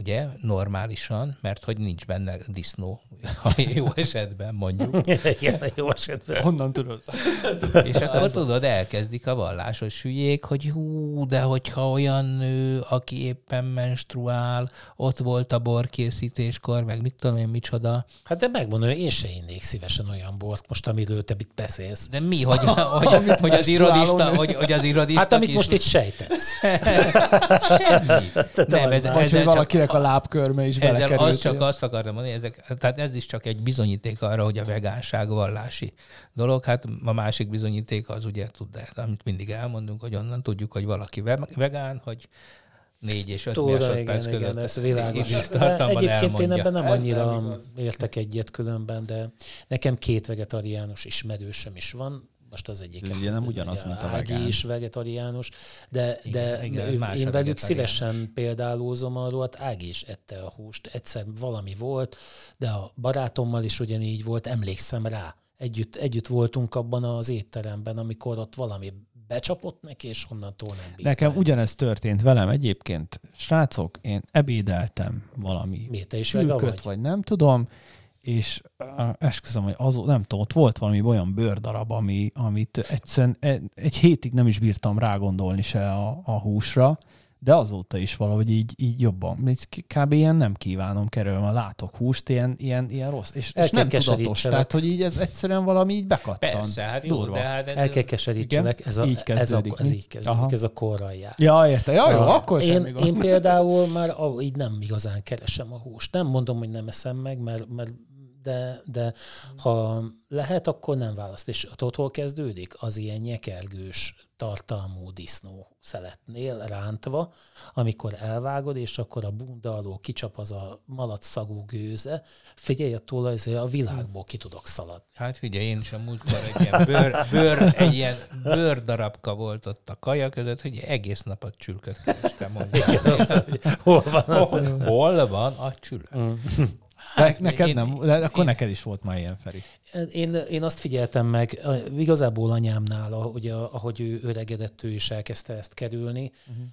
ugye, normálisan, mert hogy nincs benne disznó, ha jó esetben mondjuk. (laughs) Igen, jó esetben. Honnan tudod? És akkor tudod, elkezdik a vallásos hülyék, hogy hú, de hogyha olyan nő, aki éppen menstruál, ott volt a borkészítéskor, meg mit tudom én, micsoda. Hát de megmondom, hogy én se innék szívesen olyan bort, most amiről te itt beszélsz. De mi, hogy, hogy, hogy, (laughs) az irodista, hogy, hogy az irodista Hát amit most itt sejtetsz. (laughs) Semmi. Nem, ez, ez, ez valakinek a lábkörme is Ezzel belekerült. az csak azt akartam mondani, ezek, tehát ez is csak egy bizonyíték arra, hogy a vegánság vallási dolog. Hát a másik bizonyíték az ugye, tud, amit mindig elmondunk, hogy onnan tudjuk, hogy valaki vegán, hogy 4 és 5 Tóra, másodperc igen, között. igen, ez világos. Egyébként én elmondja. ebben nem Ez annyira nem igaz. értek egyet különben, de nekem két vegetariánus ismerősöm is van, most az egyik. Ez ugye nem ugyanaz, mint a Ági vegán. is vegetariánus, de, Igen, de igen, ő- más a én velük szívesen példálózom arról, hát Ági is ette a húst, egyszer valami volt, de a barátommal is ugyanígy volt, emlékszem rá. Együtt, együtt voltunk abban az étteremben, amikor ott valami becsapott neki, és onnantól nem bírt Nekem meg. ugyanezt történt velem egyébként. Srácok, én ebédeltem valami Miért te is vagy? vagy nem tudom, és esküszöm, hogy az, nem tudom, ott volt valami olyan bőrdarab, ami, amit egyszerűen e- egy hétig nem is bírtam rágondolni se a, a húsra, de azóta is valahogy így, így jobban. Kb. ilyen nem kívánom kerülni, ha látok húst, ilyen, ilyen, ilyen rossz. És, El és nem tudatos. Tehát, hogy így ez egyszerűen valami így bekattant. Persze, hát jó, Durva. de hát ez, El kell keserítsenek, ez, a, Így ez, a, ez így kezdődik, Aha. ez a korral jár. Ja, érte. Ja, jó, Ja, akkor én, semmi gond. én (laughs) például már a- így nem igazán keresem a húst. Nem mondom, hogy nem eszem meg, mert, mert de, de ha lehet, akkor nem választ. És hol kezdődik? Az ilyen nyekergős tartalmú disznó szeletnél rántva, amikor elvágod, és akkor a bunda alól kicsap az a malacszagú gőze, figyelj, attól azért a világból ki tudok szaladni. Hát figyelj, én a múltkor egy ilyen bőr, bőr, egy ilyen bőr darabka volt ott a kaja között, hogy egész nap a csülköt kerestem. Hol van? Hol, hol van a csülök? De neked én- nem, de akkor én- neked is volt már ilyen, Feri. Én, én azt figyeltem meg, igazából anyámnál, ahogy, ahogy ő öregedett, ő is elkezdte ezt kerülni.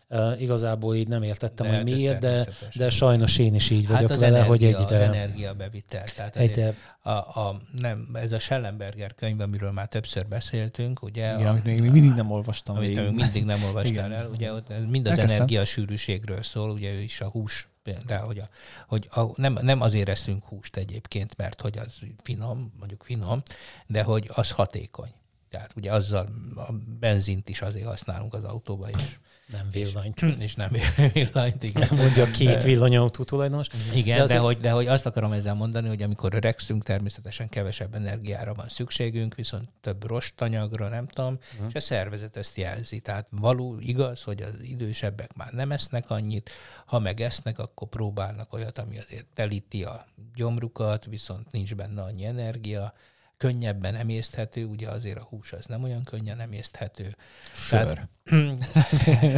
Uh-huh. Igazából így nem értettem, De hogy hát miért, de, de sajnos én is így Hát vagyok az vele, energia, hogy egy az ide... energiabevitel. Tehát Egyre, a, a, nem, ez a Schellenberger könyv, amiről már többször beszéltünk, ugye, Igen, a, amit még mindig nem olvastam amit még mindig nem olvastál Igen. el, ugye ott ez mind az energiasűrűségről szól, ugye ő is a hús, de hogy, a, hogy a, nem, nem azért eszünk húst egyébként, mert hogy az finom, mondjuk finom, de hogy az hatékony. Tehát ugye azzal a benzint is azért használunk az autóba is, nem villanyt. (clears throat) és nem (laughs) villanyt, igen. Mondja két villanyautó tulajdonos. Igen, De de, azért- hogy, de hogy azt akarom ezzel mondani, hogy amikor öregszünk, természetesen kevesebb energiára van szükségünk, viszont több rostanyagra, nem tudom, és a szervezet ezt jelzi. Tehát való, igaz, hogy az idősebbek már nem esznek annyit, ha meg esznek, akkor próbálnak olyat, ami azért telíti a gyomrukat, viszont nincs benne annyi energia, könnyebben emészthető, ugye azért a hús az nem olyan könnyen emészthető. Sör. Tehát,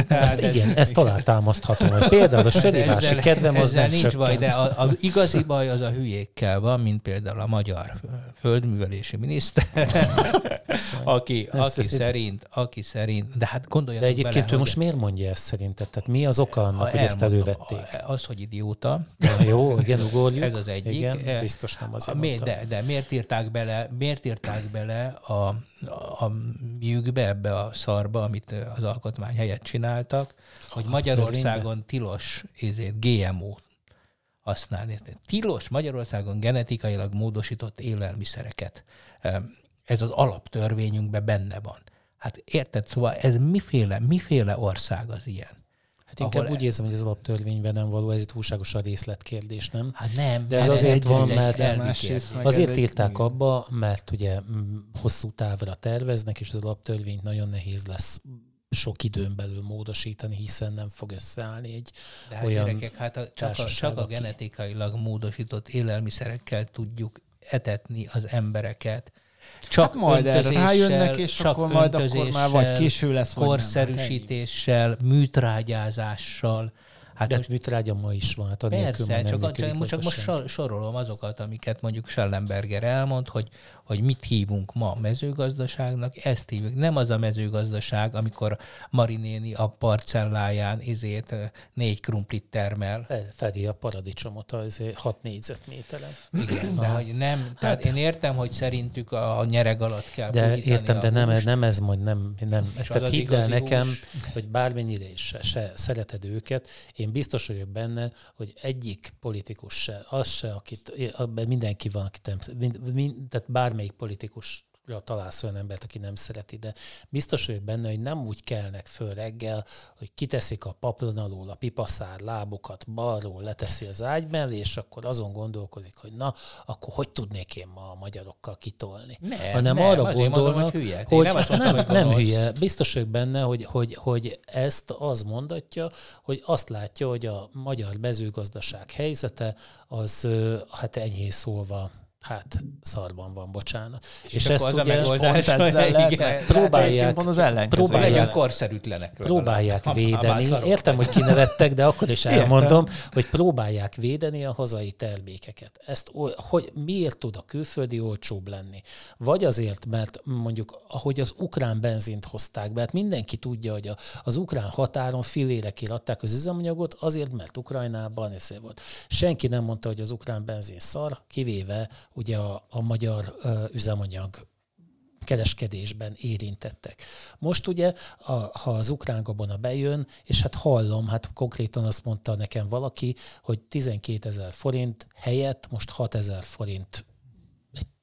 Ezt, igen, ezt alátámaszthatom. Hogy például a serivási kedvem az nem nincs csökkent. baj, de a, a igazi baj az a hülyékkel van, mint például a magyar földművelési miniszter, (laughs) aki, aki, ez- szerint, aki szerint, de hát gondoljanak De egyébként bele, ő most miért mondja ezt szerinted? Tehát mi az oka annak, hogy ezt elővették? Az, hogy idióta, Na, jó, igen, ugorjuk. Ez az egyik. Igen, Eh, biztos nem azért de, de miért írták bele, miért írták bele a, a műkbe, ebbe a szarba, amit az alkotmány helyett csináltak, hogy Magyarországon tilos ezért GMO használni. Tilos Magyarországon genetikailag módosított élelmiszereket. Ez az alaptörvényünkben benne van. Hát érted? Szóval ez miféle, miféle ország az ilyen? Hát inkább ahol- úgy érzem, hogy az alaptörvényben nem való, ez itt túlságosan részletkérdés, nem? Hát nem. De ez mert azért van, mert- Másrészt Azért írták abba, mert ugye mm, hosszú távra terveznek, és az alaptörvényt nagyon nehéz lesz sok időn belül módosítani, hiszen nem fog összeállni egy De hát olyan gyerekek, hát a, csak, a, csak a genetikailag módosított élelmiszerekkel tudjuk etetni az embereket. Csak Hát majd erre rájönnek, és csak akkor majd akkor már vagy késő lesz, vagy nem. Hát korszerűsítéssel, műtrágyázással. Hát de most műtrágya ma is van, hát Persze, nem csak, csak, most, csak most sorolom azokat, amiket mondjuk Schellenberger elmond, hogy, hogy mit hívunk ma mezőgazdaságnak, ezt hívjuk. Nem az a mezőgazdaság, amikor Marinéni a parcelláján izét négy krumplit termel. Fe- Fedi a paradicsomot az 6 négyzetméteren. Igen, de hogy nem, tehát én értem, hogy szerintük a, nyereg alatt kell Hát- De értem, de nem, húst. nem ez mondj, nem, nem. És Tehát az hidd el nekem, hús. hogy bármennyire is se, se szereted őket, én biztos vagyok benne, hogy egyik politikus se, az se, akit, abban mindenki van, akit nem, mind, mind, tehát bármelyik politikus találsz olyan embert, aki nem szereti, de biztos vagyok benne, hogy nem úgy kelnek föl reggel, hogy kiteszik a paplon alól a pipaszár lábukat balról, leteszi az ágy mellé, és akkor azon gondolkodik, hogy na, akkor hogy tudnék én ma a magyarokkal kitolni. Nem, Hanem nem, arra gondolnak, mondom, hogy hülye. Hogy nem azt mondtam, nem, nem hülye. Biztos vagyok benne, hogy, hogy, hogy ezt az mondatja, hogy azt látja, hogy a magyar mezőgazdaság helyzete az hát enyhén szólva hát szarban van, bocsánat. És, és akkor az megoldás, pont ezzel lehet, lehet, próbálják- pont az ellenkező. próbálják- legyünk korszerűtlenek. próbálják. Ha- ha védeni. szarok Értem, hogy kinevettek, de akkor is (laughs) elmondom, hogy próbálják védeni a hazai termékeket. Ezt hogy miért tud a külföldi olcsóbb lenni? Vagy azért, mert mondjuk, ahogy az ukrán benzint hozták be, hát mindenki tudja, hogy az ukrán határon filérekért adták az üzemanyagot, azért, mert Ukrajnában ez volt. Senki nem mondta, hogy az ukrán benzin szar, kivéve ugye a, a magyar üzemanyag kereskedésben érintettek. Most ugye, a, ha az ukrán gabona bejön, és hát hallom, hát konkrétan azt mondta nekem valaki, hogy 12 ezer forint helyett most 6 ezer forint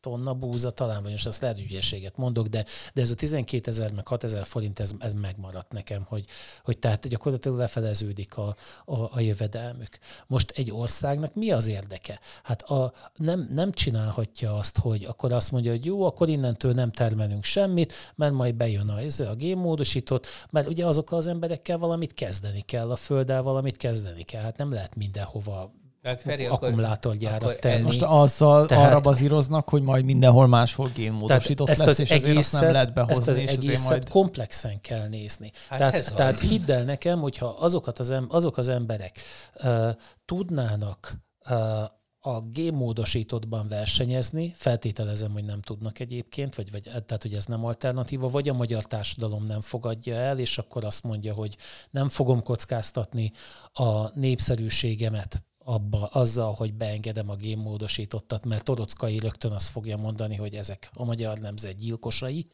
tonna búza, talán vagy most azt lehet ügyességet mondok, de, de ez a 12 ezer meg 6 ezer forint, ez, ez megmaradt nekem, hogy, hogy tehát gyakorlatilag lefeleződik a, a, a jövedelmük. Most egy országnak mi az érdeke? Hát a, nem, nem csinálhatja azt, hogy akkor azt mondja, hogy jó, akkor innentől nem termelünk semmit, mert majd bejön a, ez a génmódosított, mert ugye azokkal az emberekkel valamit kezdeni kell, a földdel valamit kezdeni kell. Hát nem lehet mindenhova Tehát Feri, akkor- akkumulátorgyárat akkor tenni. Most azzal Tehát- arra bazíroznak, hogy majd mindenhol máshol génmódosított Tehát lesz, és ezért azt nem lehet ezt behozni, az és azért egészet majd... komplexen kell nézni. Hát tehát, az. tehát hidd el nekem, hogyha azokat az, em- azok az emberek uh, tudnának uh, a génmódosítottban versenyezni, feltételezem, hogy nem tudnak egyébként, vagy, vagy tehát, hogy ez nem alternatíva, vagy a magyar társadalom nem fogadja el, és akkor azt mondja, hogy nem fogom kockáztatni a népszerűségemet abba, azzal, hogy beengedem a génmódosítottat, mert Torockai rögtön azt fogja mondani, hogy ezek a magyar nemzet gyilkosai,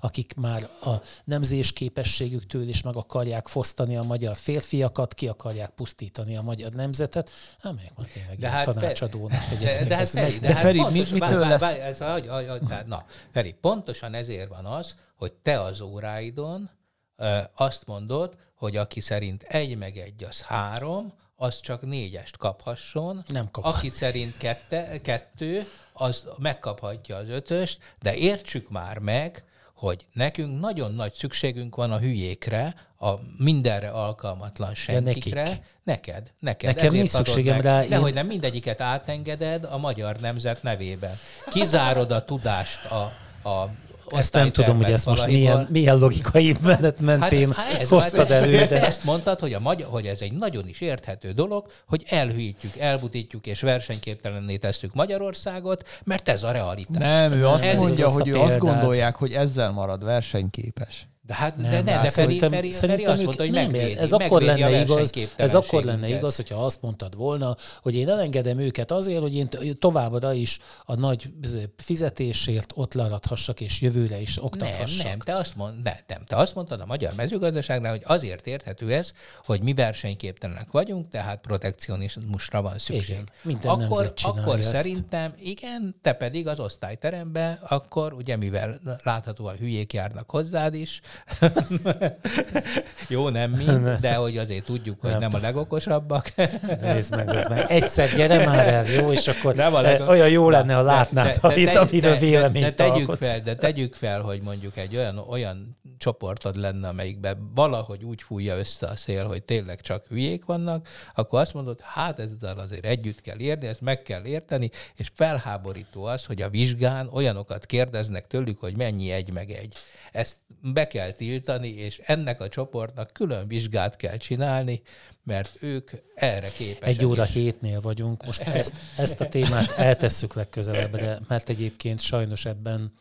akik már a nemzés képességüktől is meg akarják fosztani a magyar férfiakat, ki akarják pusztítani a magyar nemzetet, hát melyek már tényleg De ilyen hát Fe- tanácsadónak De, de, hát Feri, meg. de, De hát Feri, mi- pontosan- mitől lesz- várj, ez, hagy, hagy, hagy, tehát, na, Feri, pontosan ezért van az, hogy te az óráidon ö, azt mondod, hogy aki szerint egy meg egy az három, az csak négyest kaphasson. Nem kap. Aki szerint kette, kettő, az megkaphatja az ötöst, de értsük már meg, hogy nekünk nagyon nagy szükségünk van a hülyékre, a mindenre alkalmatlan senkikre. nekik. Neked, neked. Nekem nincs szükségem meg. rá, De én- nem mindegyiket átengeded a magyar nemzet nevében. Kizárod a tudást a, a Ezt nem tudom, hogy ezt most milyen, milyen logikai (laughs) menet mentén hát ez hoztad elő, Te de ezt mondtad, hogy, a magyar, hogy ez egy nagyon is érthető dolog, hogy elhűítjük, elbutítjuk és versenyképtelenné tesszük Magyarországot, mert ez a realitás. Nem, ő azt Ez mondja, hogy ő azt gondolják, hogy ezzel marad versenyképes. De hát Nem, de, ne, de Feri, Feri, Feri azt mondta, hogy nem, megvédi, ez akkor lenne igaz, ez akkor lenne igaz, hogyha azt mondtad volna, hogy én elengedem őket azért, hogy én továbbra is a nagy fizetésért ott laradhassak, és jövőre is Nem, oktathassak. nem, te azt, mond, ne, nem, te azt mondtad a magyar mezőgazdaságnál, hogy azért érthető ez, hogy mi versenyképtelenek vagyunk, tehát protekcionizmusra van szükség. Igen, minden akkor, akkor ezt. szerintem, igen, te pedig az osztályterembe, akkor ugye mivel láthatóan hülyék járnak hozzád is, (laughs) jó, nem mi, de hogy azért tudjuk, hogy Nem nem, a legokosabbak. (laughs) Nézd meg, nézd meg. Egyszer gyere már el, jó, és akkor Nem a leg- olyan jó lenne, ha látnád, de, de, itt, de, amiről de, véleményt de, de tegyük alkotsz. fel, de tegyük fel, hogy mondjuk egy olyan, olyan csoportod lenne, amelyikben valahogy úgy fújja össze a szél, hogy tényleg csak hülyék vannak, akkor azt mondod, hát ezzel azért együtt kell érni, ezt meg kell érteni, és felháborító az, hogy a vizsgán olyanokat kérdeznek tőlük, hogy mennyi egy meg egy. Ezt be kell tiltani, és ennek a csoportnak külön vizsgát kell csinálni, mert ők erre képesek. Egy óra is. hétnél vagyunk. Most (laughs) ezt, ezt a témát eltesszük legközelebbre, mert egyébként sajnos ebben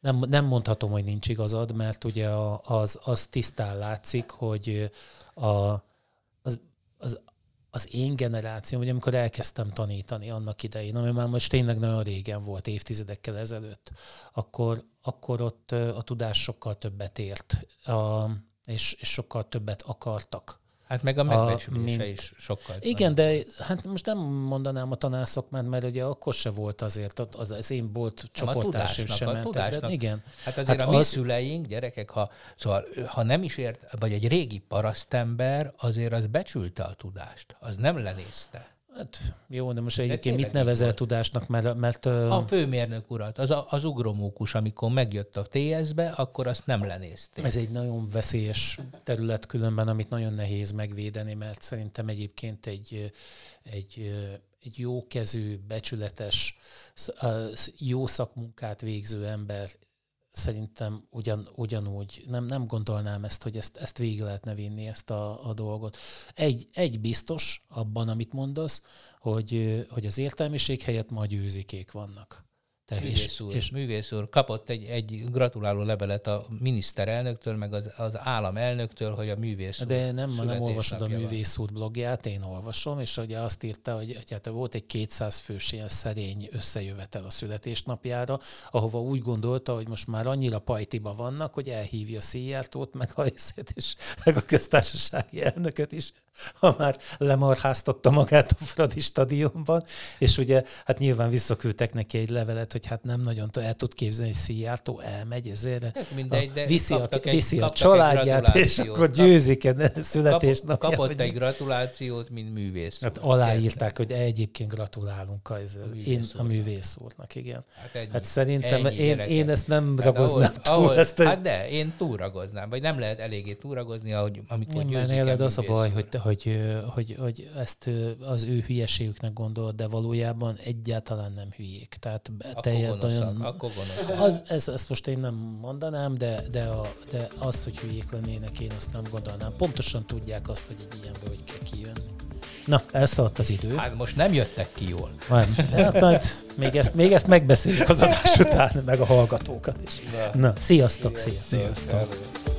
nem, nem mondhatom, hogy nincs igazad, mert ugye az, az tisztán látszik, hogy a, az, az, az én generációm, vagy amikor elkezdtem tanítani annak idején, ami már most tényleg nagyon régen volt, évtizedekkel ezelőtt, akkor, akkor ott a tudás sokkal többet ért, a, és, és sokkal többet akartak Hát meg a megbecsülése mint... is sokkal. Igen, de hát most nem mondanám a tanászokmát, mert ugye akkor se volt azért, az, az én volt csoportársaim sem mentek. Tudásnak. De igen. Hát azért hát a mi az... szüleink, gyerekek, ha, szóval, ha nem is ért, vagy egy régi parasztember, azért az becsülte a tudást, az nem lenézte. Hát jó, de most egyébként mit nevezel tudásnak, mert... mert a főmérnök urat, az, az ugromókus, amikor megjött a TS-be, akkor azt nem lenézték. Ez egy nagyon veszélyes terület különben, amit nagyon nehéz megvédeni, mert szerintem egyébként egy, egy, egy jó kezű, becsületes, jó szakmunkát végző ember szerintem ugyan, ugyanúgy nem, nem gondolnám ezt, hogy ezt, ezt végig lehetne vinni, ezt a, a dolgot. Egy, egy biztos abban, amit mondasz, hogy, hogy az értelmiség helyett ma győzikék vannak. Művész úr, és, művész úr kapott egy, egy gratuláló levelet a miniszterelnöktől, meg az, az államelnöktől, hogy a művész úr De nem, nem olvasod a művész úr blogját, én olvasom, és ugye azt írta, hogy, hogy hát volt egy 200 fős ilyen szerény összejövetel a születésnapjára, ahova úgy gondolta, hogy most már annyira pajtiba vannak, hogy elhívja Szijjártót, meg a és meg a köztársasági elnököt is, ha már lemarháztatta magát a Fradi stadionban, és ugye hát nyilván visszaküldtek neki egy levelet, hogy hát nem nagyon el tud képzelni, hogy Szijjártó elmegy ezért, hát mindegy, de viszi, a, egy, viszi a családját, és akkor győzik a születésnapja. Kapott egy gratulációt, mint művész. Hát aláírták, hogy egyébként gratulálunk a, ez, a én a művész úrnak, igen. Hát, ennyi, hát szerintem ennyi én, én ezt nem hát ragoznám ahol, túl. Ezt, hát de, én túlragoznám, vagy nem lehet eléggé túlragozni, ahogy, amikor nem, győzik az a baj, hogy, hogy, hogy, hogy ezt az ő hülyeségüknek gondolod, de valójában egyáltalán nem hülyék. Tehát teljes, nagyon, akkor az, ez, ezt most én nem mondanám, de, de, a, de az, hogy hülyék lennének, én azt nem gondolnám. Pontosan tudják azt, hogy egy ilyenből hogy kell kijönni. Na, elszaladt az idő. Hát most nem jöttek ki jól. Nem, hát majd még ezt, még ezt megbeszéljük az adás után, meg a hallgatókat is. Na, sziasztok, sziasztok. sziasztok.